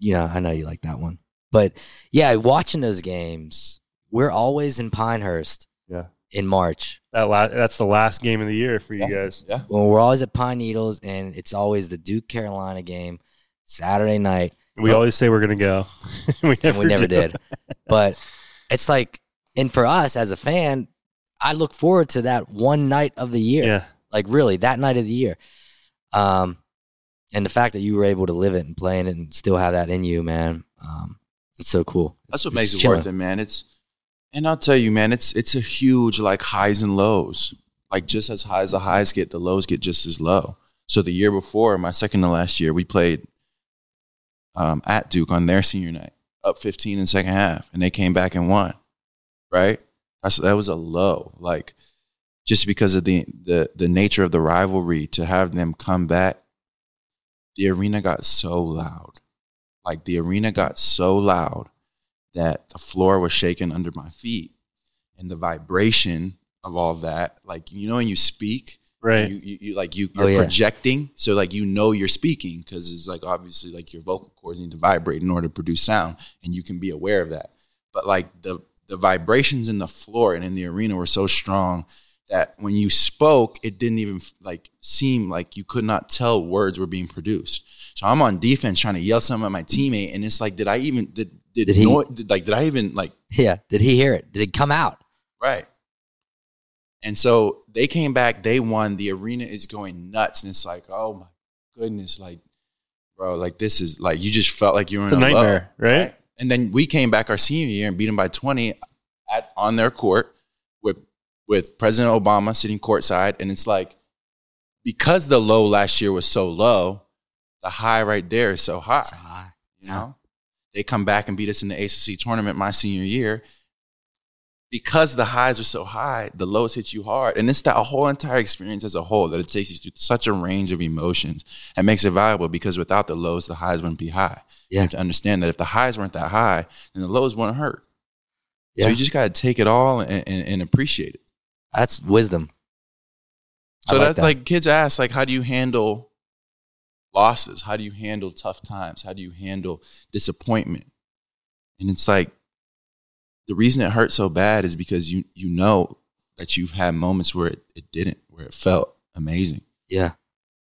[SPEAKER 2] you know, I know you like that one, but yeah, watching those games, we're always in Pinehurst
[SPEAKER 3] Yeah.
[SPEAKER 2] In March.
[SPEAKER 3] That la- that's the last game of the year for you
[SPEAKER 1] Yeah.
[SPEAKER 3] guys.
[SPEAKER 1] yeah,
[SPEAKER 2] Well, we're always at Pine Needles, and it's always the Duke Carolina game, Saturday night.
[SPEAKER 3] We always say we're going to go. we
[SPEAKER 2] and we never
[SPEAKER 3] do.
[SPEAKER 2] did. But it's like, and for us as a fan, I look forward to that one night of the year.
[SPEAKER 3] Yeah.
[SPEAKER 2] Like really, that night of the year. Um, and the fact that you were able to live it and play in it and still have that in you, man, um, it's so cool.
[SPEAKER 1] That's what
[SPEAKER 2] It's
[SPEAKER 1] makes it worth it, man. It's and I'll tell you, man, it's it's a huge like highs and lows. Like just as high as the highs get, the lows get just as low. So the year before, my second to last year, we played um, at Duke on their senior night, up 15 in the second half, and they came back and won. Right? That's that was a low. Like just because of the the the nature of the rivalry, to have them come back, the arena got so loud. Like the arena got so loud that the floor was shaking under my feet and the vibration of all that like you know when you speak
[SPEAKER 3] Right.
[SPEAKER 1] you, you, you like you
[SPEAKER 2] Oh,
[SPEAKER 1] you're
[SPEAKER 2] yeah.
[SPEAKER 1] projecting so like you know you're speaking because it's like obviously like your vocal cords need to vibrate in order to produce sound and you can be aware of that but like the the vibrations in the floor and in the arena were so strong that when you spoke it didn't even like seem like you could not tell words were being produced so i'm on defense trying to yell something at my teammate and it's like did i even did did,
[SPEAKER 2] Did he-
[SPEAKER 1] noi- did like did i even like
[SPEAKER 2] Yeah. Did he hear it? Did it come out?
[SPEAKER 1] Right. And so they came back, they won. The arena is going nuts. And it's like, oh my goodness, like, bro, like this is like you just felt like you were
[SPEAKER 3] It's
[SPEAKER 1] in
[SPEAKER 3] a
[SPEAKER 1] a, low,
[SPEAKER 3] nightmare, right?
[SPEAKER 1] And then we came back our senior year and beat them by 20 at on their court with with President Obama sitting courtside. And it's like, because the low last year was so low, the high right there is so high.
[SPEAKER 2] So high.
[SPEAKER 1] You know, they come back and beat us in the ACC tournament my senior year. Because the highs are so high, the lows hit you hard, and it's that whole entire experience as a whole that it takes you through such a range of emotions and makes it valuable. Because without the lows, the highs wouldn't be high. You
[SPEAKER 2] Yeah.
[SPEAKER 1] have to understand that if the highs weren't that high, then the lows wouldn't hurt.
[SPEAKER 2] Yeah.
[SPEAKER 1] So you just got to take it all and, and, and appreciate it.
[SPEAKER 2] That's wisdom.
[SPEAKER 1] So
[SPEAKER 2] like
[SPEAKER 1] that's
[SPEAKER 2] that.
[SPEAKER 1] like kids ask, like, how do you handle losses? How do you handle tough times? How do you handle disappointment? And it's like the reason it hurts so bad is because you you know that you've had moments where it, it didn't, where it felt amazing.
[SPEAKER 2] Yeah.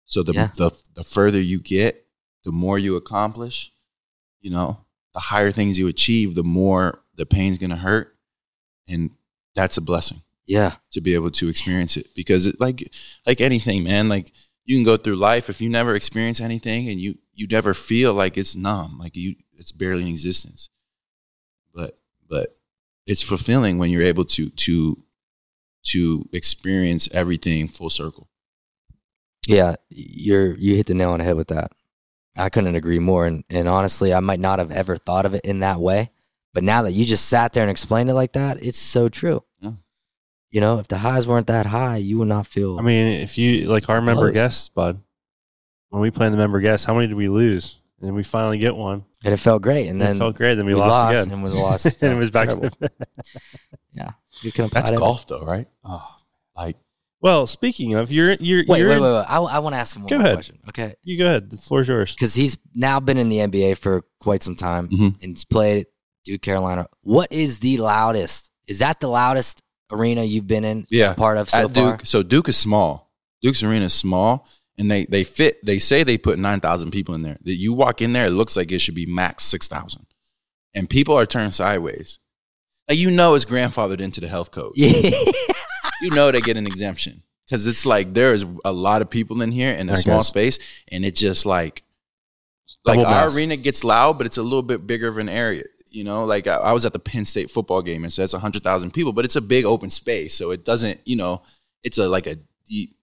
[SPEAKER 1] So the,
[SPEAKER 2] Yeah.
[SPEAKER 1] the the further you get, the more you accomplish, you know, the higher things you achieve, the more the pain's gonna hurt. And that's a blessing
[SPEAKER 2] Yeah.
[SPEAKER 1] to be able to experience it because it, like like anything man like you can go through life if you never experience anything and you you never feel like it's numb like you it's barely in existence but but it's fulfilling when you're able to to to experience everything full circle
[SPEAKER 2] Yeah, you're you hit the nail on the head with that. I couldn't agree more. And and honestly, I might not have ever thought of it in that way, but now that you just sat there and explained it like that, it's so true.
[SPEAKER 1] Yeah.
[SPEAKER 2] You know, if the highs weren't that high, you would not feel.
[SPEAKER 3] I mean, if you like our member
[SPEAKER 2] Close.
[SPEAKER 3] guests, bud, when we planned the member guests, how many did we lose? And we finally get one.
[SPEAKER 2] and it felt great. And
[SPEAKER 3] And
[SPEAKER 2] then
[SPEAKER 3] it felt great. Then we,
[SPEAKER 2] we
[SPEAKER 3] lost,
[SPEAKER 2] lost
[SPEAKER 3] again.
[SPEAKER 2] and we lost.
[SPEAKER 3] and it was back
[SPEAKER 2] Terrible.
[SPEAKER 3] to
[SPEAKER 2] yeah, you can apply
[SPEAKER 1] that's
[SPEAKER 2] that.
[SPEAKER 1] golf though right
[SPEAKER 3] oh.
[SPEAKER 1] like
[SPEAKER 3] Well, speaking of, you're you're
[SPEAKER 2] Wait,
[SPEAKER 3] you're
[SPEAKER 2] wait, wait, wait. I, I want to ask him one
[SPEAKER 3] Go
[SPEAKER 2] more
[SPEAKER 3] ahead.
[SPEAKER 2] question. Okay,
[SPEAKER 3] You go ahead. The floor's yours.
[SPEAKER 2] because he's now been in the NBA for quite some time
[SPEAKER 1] Mhm.
[SPEAKER 2] and he's played Duke Carolina. What is the loudest? Is that the loudest arena you've been in?
[SPEAKER 1] Yeah,
[SPEAKER 2] part of so
[SPEAKER 1] at
[SPEAKER 2] far.
[SPEAKER 1] duke so duke is small. Duke's arena is small and they they fit they say they put 9000 people in there. That you walk in there it looks like it should be max 6000 and people are turned sideways. Like you know it's grandfathered into the health code.
[SPEAKER 2] Yeah,
[SPEAKER 1] you know they get an exemption. Because it's like there is a lot of people in here in a
[SPEAKER 3] I
[SPEAKER 1] small
[SPEAKER 3] guess.
[SPEAKER 1] space and it just like like
[SPEAKER 3] Double
[SPEAKER 1] our arena gets loud but it's a little bit bigger of an area you know like i, I was at the penn state football game and so that's 100000 people but it's a big open space so it doesn't you know it's a like a deep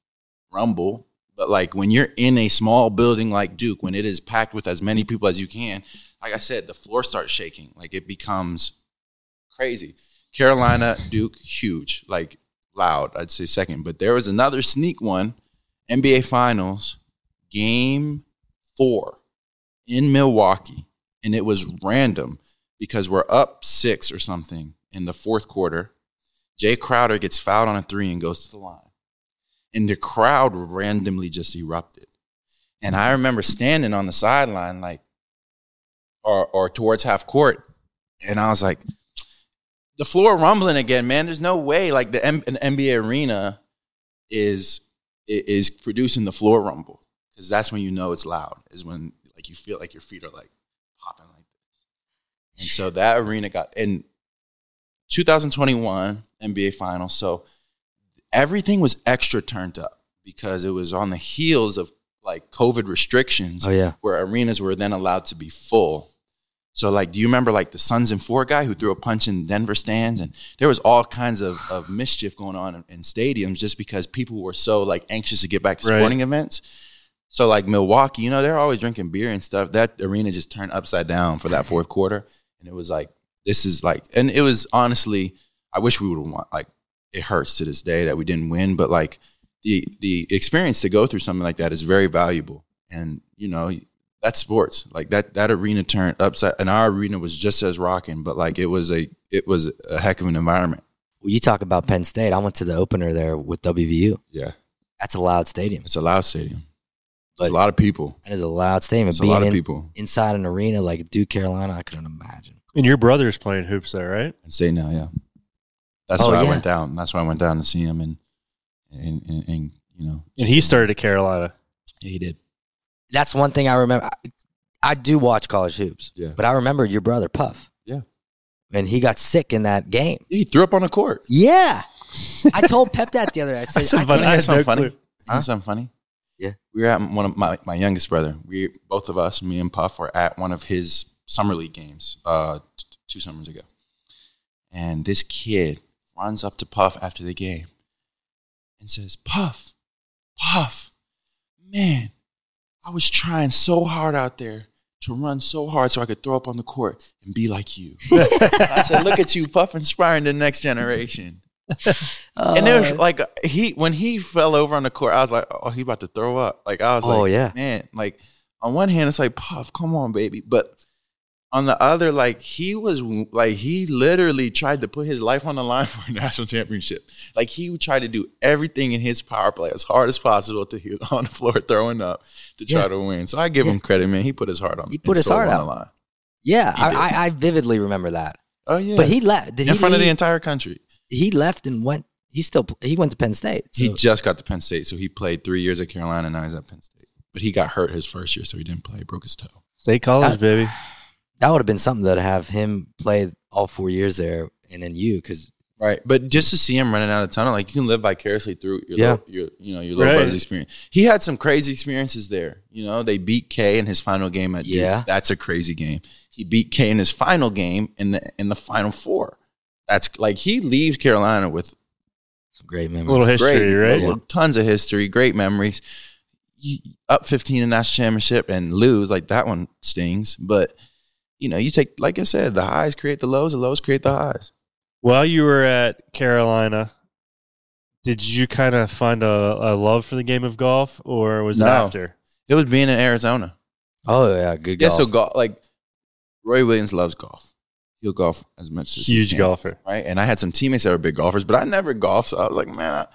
[SPEAKER 1] rumble. But like when you're in a small building like duke when it is packed with as many people as you can like i said the floor starts shaking. Like it becomes crazy. Carolina duke huge. Like loud i'd say second. But there was another sneak one nba finals game four in milwaukee and it was random because we're up six or something in the fourth quarter jae crowder gets fouled on a three and goes to the line and the crowd randomly just erupted. And I remember standing on the sideline, like, or or towards half court, and I was like, the floor rumbling again, man. There's no way, like the M- NBA arena is is producing the floor rumble because that's when you know it's loud. Is when like you feel like your feet are like. And so that arena got in 2021 NBA Finals. So everything was extra turned up because it was on the heels of like COVID restrictions
[SPEAKER 2] Oh yeah.
[SPEAKER 1] where arenas were then allowed to be full. So, like, do you remember like the Suns and Four guy who threw a punch in Denver stands, and there was all kinds of, of mischief going on in, in stadiums just because people were so like anxious to get back to
[SPEAKER 3] Right.
[SPEAKER 1] sporting events. So, like Milwaukee, you know, they're always drinking beer and stuff. That arena just turned upside down for that fourth quarter, and it was like, this is like, and it was honestly, I wish we would have won. Like, it hurts to this day that we didn't win, but like the the experience to go through something like that is very valuable, and you know that's sports. Like that that arena turned upside, and our arena was just as rocking, but like it was a it was a heck of an environment.
[SPEAKER 2] Well, you talk about Penn State. I went to the opener there with WVU.
[SPEAKER 1] Yeah,
[SPEAKER 2] That's a loud stadium.
[SPEAKER 1] it's a loud stadium. There's
[SPEAKER 2] But-
[SPEAKER 1] a lot of people.
[SPEAKER 2] That is a loud stadium.
[SPEAKER 1] It's a
[SPEAKER 2] Being
[SPEAKER 1] lot of
[SPEAKER 2] in-
[SPEAKER 1] people.
[SPEAKER 2] inside an arena like Duke, Carolina, I couldn't imagine.
[SPEAKER 3] And your brother's playing hoops there, right?
[SPEAKER 1] And say now, yeah. That's
[SPEAKER 2] Oh,
[SPEAKER 1] why I went down. That's why I went down to see him, and and and, and you know,
[SPEAKER 3] And he started at Carolina.
[SPEAKER 1] he did.
[SPEAKER 2] That's one thing I remember. I, I do watch college hoops,
[SPEAKER 1] Yeah.
[SPEAKER 2] but I remember your brother Puff.
[SPEAKER 1] Yeah.
[SPEAKER 2] and he got sick in that game.
[SPEAKER 1] He threw up on the court.
[SPEAKER 2] Yeah, I told Pep that the other day. I said,
[SPEAKER 3] That's
[SPEAKER 2] I
[SPEAKER 3] funny.
[SPEAKER 2] think-
[SPEAKER 3] I
[SPEAKER 1] something funny?
[SPEAKER 3] clue.
[SPEAKER 1] Huh? something funny?
[SPEAKER 2] Yeah.
[SPEAKER 1] We were at one of my, my youngest brother. We both of us, me and Puff, were at one of his summer league games uh, t- two summers ago. And this kid runs up to Puff after the game and says, Puff, Puff, man, I was trying so hard out there to run so hard so I could throw up on the court and be like you. I said, look at you, Puff, inspiring the next generation. And it was
[SPEAKER 2] Uh,
[SPEAKER 1] like he when he fell over on the court, I was like, oh, he about to throw up. Like I was
[SPEAKER 2] Oh,
[SPEAKER 1] like,
[SPEAKER 2] yeah.
[SPEAKER 1] man. Like on one hand, it's like Puff, come on, baby, but on the other, like he was like he literally tried to put his life on the line for a national championship. Like he tried to do everything in his power play as hard as possible to he on the floor throwing up to try
[SPEAKER 2] Yeah.
[SPEAKER 1] to win. So I give him credit, man. He put his heart on.
[SPEAKER 2] He put his heart
[SPEAKER 1] on
[SPEAKER 2] out.
[SPEAKER 1] the line.
[SPEAKER 2] yeah. I, I, I vividly remember that.
[SPEAKER 1] Oh yeah,
[SPEAKER 2] But he left. Did
[SPEAKER 1] in
[SPEAKER 2] he
[SPEAKER 1] front of the entire country.
[SPEAKER 2] He left and went. He still he went to Penn State.
[SPEAKER 1] He just got to Penn State, so he played three years at Carolina. and Now he's at Penn State, but he got hurt his first year, so he didn't play. Broke his toe.
[SPEAKER 3] State college,
[SPEAKER 2] That-
[SPEAKER 3] baby.
[SPEAKER 2] that would have been something though to have him play all four years there and then you because
[SPEAKER 1] Right, but just to see him running out of tunnel, like you can live vicariously through your,
[SPEAKER 2] Yeah.
[SPEAKER 1] little, your you know, your little
[SPEAKER 3] Right.
[SPEAKER 1] brother's experience. He had some crazy experiences there. You know, they beat K in his final game at Duke.
[SPEAKER 2] Yeah.
[SPEAKER 1] That's a crazy game. He beat K in his final game in the in the final four. That's like he leaves Carolina with
[SPEAKER 2] some great
[SPEAKER 3] A
[SPEAKER 2] memories.
[SPEAKER 3] little history,
[SPEAKER 1] great,
[SPEAKER 3] right?
[SPEAKER 1] Tons of history, great memories. You- Up 15 in national championship and lose like that one stings. But you know, you take like I said, the highs create the lows, the lows create the highs.
[SPEAKER 3] While you were at Carolina, did you kind of find a, a love for the game of golf, or was it after?
[SPEAKER 1] It was being in Arizona.
[SPEAKER 2] Oh yeah, good
[SPEAKER 1] Yeah,
[SPEAKER 2] golf.
[SPEAKER 1] so golf like Roy Williams loves golf. He'll golf as much as he
[SPEAKER 3] Huge
[SPEAKER 1] can,
[SPEAKER 3] golfer.
[SPEAKER 1] right? And I had some teammates that were big golfers, but I never golfed. So I was like, man, I,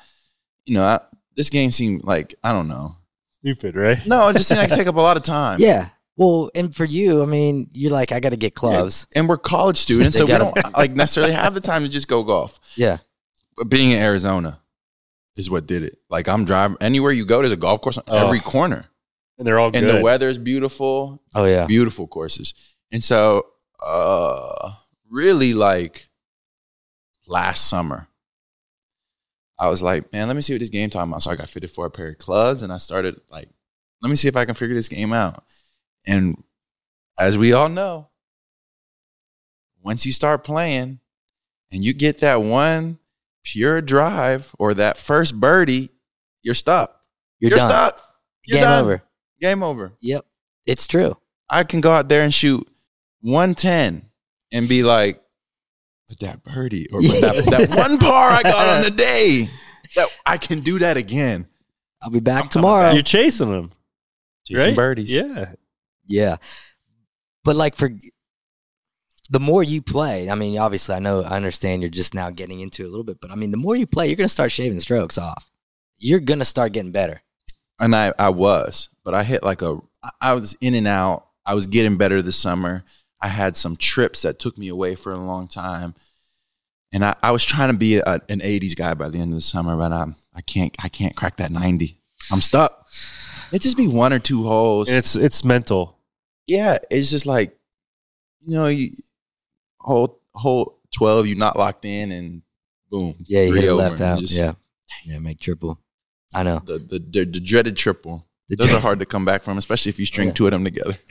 [SPEAKER 1] you know, I, this game seemed like I don't know.
[SPEAKER 3] Stupid, right?
[SPEAKER 1] No, it just seemed like take up a lot of time.
[SPEAKER 2] yeah. Well, and for you, I mean, you're like, I got to get clubs.
[SPEAKER 1] and we're college students, so we
[SPEAKER 2] gotta-
[SPEAKER 1] don't like necessarily have the time to just go golf.
[SPEAKER 2] Yeah.
[SPEAKER 1] But being in Arizona is what did it. Like I'm driving anywhere you go, there's a golf course on
[SPEAKER 3] Oh,
[SPEAKER 1] every corner,
[SPEAKER 3] And they're all good.
[SPEAKER 1] and
[SPEAKER 3] good.
[SPEAKER 1] the weather is beautiful.
[SPEAKER 2] Oh yeah.
[SPEAKER 1] beautiful courses. And so, uh, really, like last summer, I was like, man, let me see what this game talking about. So I got fitted for a pair of clubs, and I started like, let me see if I can figure this game out. And as we all know, once you start playing and you get that one pure drive or that first birdie, you're stuck.
[SPEAKER 2] You're,
[SPEAKER 1] You're,
[SPEAKER 2] done.
[SPEAKER 1] stuck. You're
[SPEAKER 2] Game
[SPEAKER 1] done.
[SPEAKER 2] over.
[SPEAKER 1] Game over.
[SPEAKER 2] Yep. It's true.
[SPEAKER 1] I can go out there and shoot 110 and be like, but that birdie or but that, that one par I got on the day, that I can do that again.
[SPEAKER 2] I'll be back
[SPEAKER 1] I'm coming
[SPEAKER 2] tomorrow.
[SPEAKER 3] You're chasing them,
[SPEAKER 1] Chasing
[SPEAKER 3] right?
[SPEAKER 1] birdies.
[SPEAKER 3] Yeah.
[SPEAKER 2] Yeah. But like for the more you play, I mean, obviously I know I understand you're just now getting into it a little bit, but I mean the more you play, you're gonna start shaving strokes off. You're gonna start getting better.
[SPEAKER 1] And I, I was, but I hit like a, I was in and out. I was getting better this summer. I had some trips that took me away for a long time. And I, I was trying to be a, an 80s guy by the end of the summer, but I'm, I can't, I can't crack that 90. I'm stuck. It just be one or two holes.
[SPEAKER 3] And it's it's mental.
[SPEAKER 1] yeah, it's just like you know, you whole whole twelve, you're not locked in, and boom,
[SPEAKER 2] Yeah, you
[SPEAKER 1] three
[SPEAKER 2] hit it
[SPEAKER 1] over,
[SPEAKER 2] left out.
[SPEAKER 1] just
[SPEAKER 2] yeah, yeah, make triple. I know.
[SPEAKER 1] the, the the the dreaded triple.
[SPEAKER 2] The
[SPEAKER 1] Those
[SPEAKER 2] dre-
[SPEAKER 1] are hard to come back from, especially if you string
[SPEAKER 2] Yeah.
[SPEAKER 1] two of them together.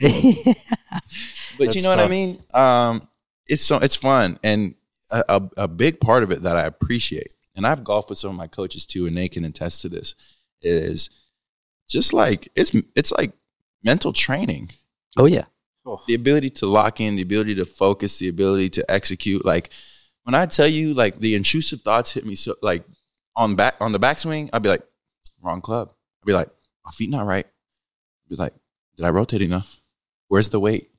[SPEAKER 1] But
[SPEAKER 3] That's
[SPEAKER 1] you know what I mean? Um, it's so it's fun, and a, a, a big part of it that I appreciate, and I've golfed with some of my coaches too, and they can attest to this. Is just like it's it's like mental training,
[SPEAKER 2] oh yeah,
[SPEAKER 1] the ability to lock in, the ability to focus, the ability to execute. Like when I tell you, like the intrusive thoughts hit me so like on back on the backswing, I'd be like, wrong club. I'd be like, my feet not right. Be like, did I rotate enough? Where's the weight?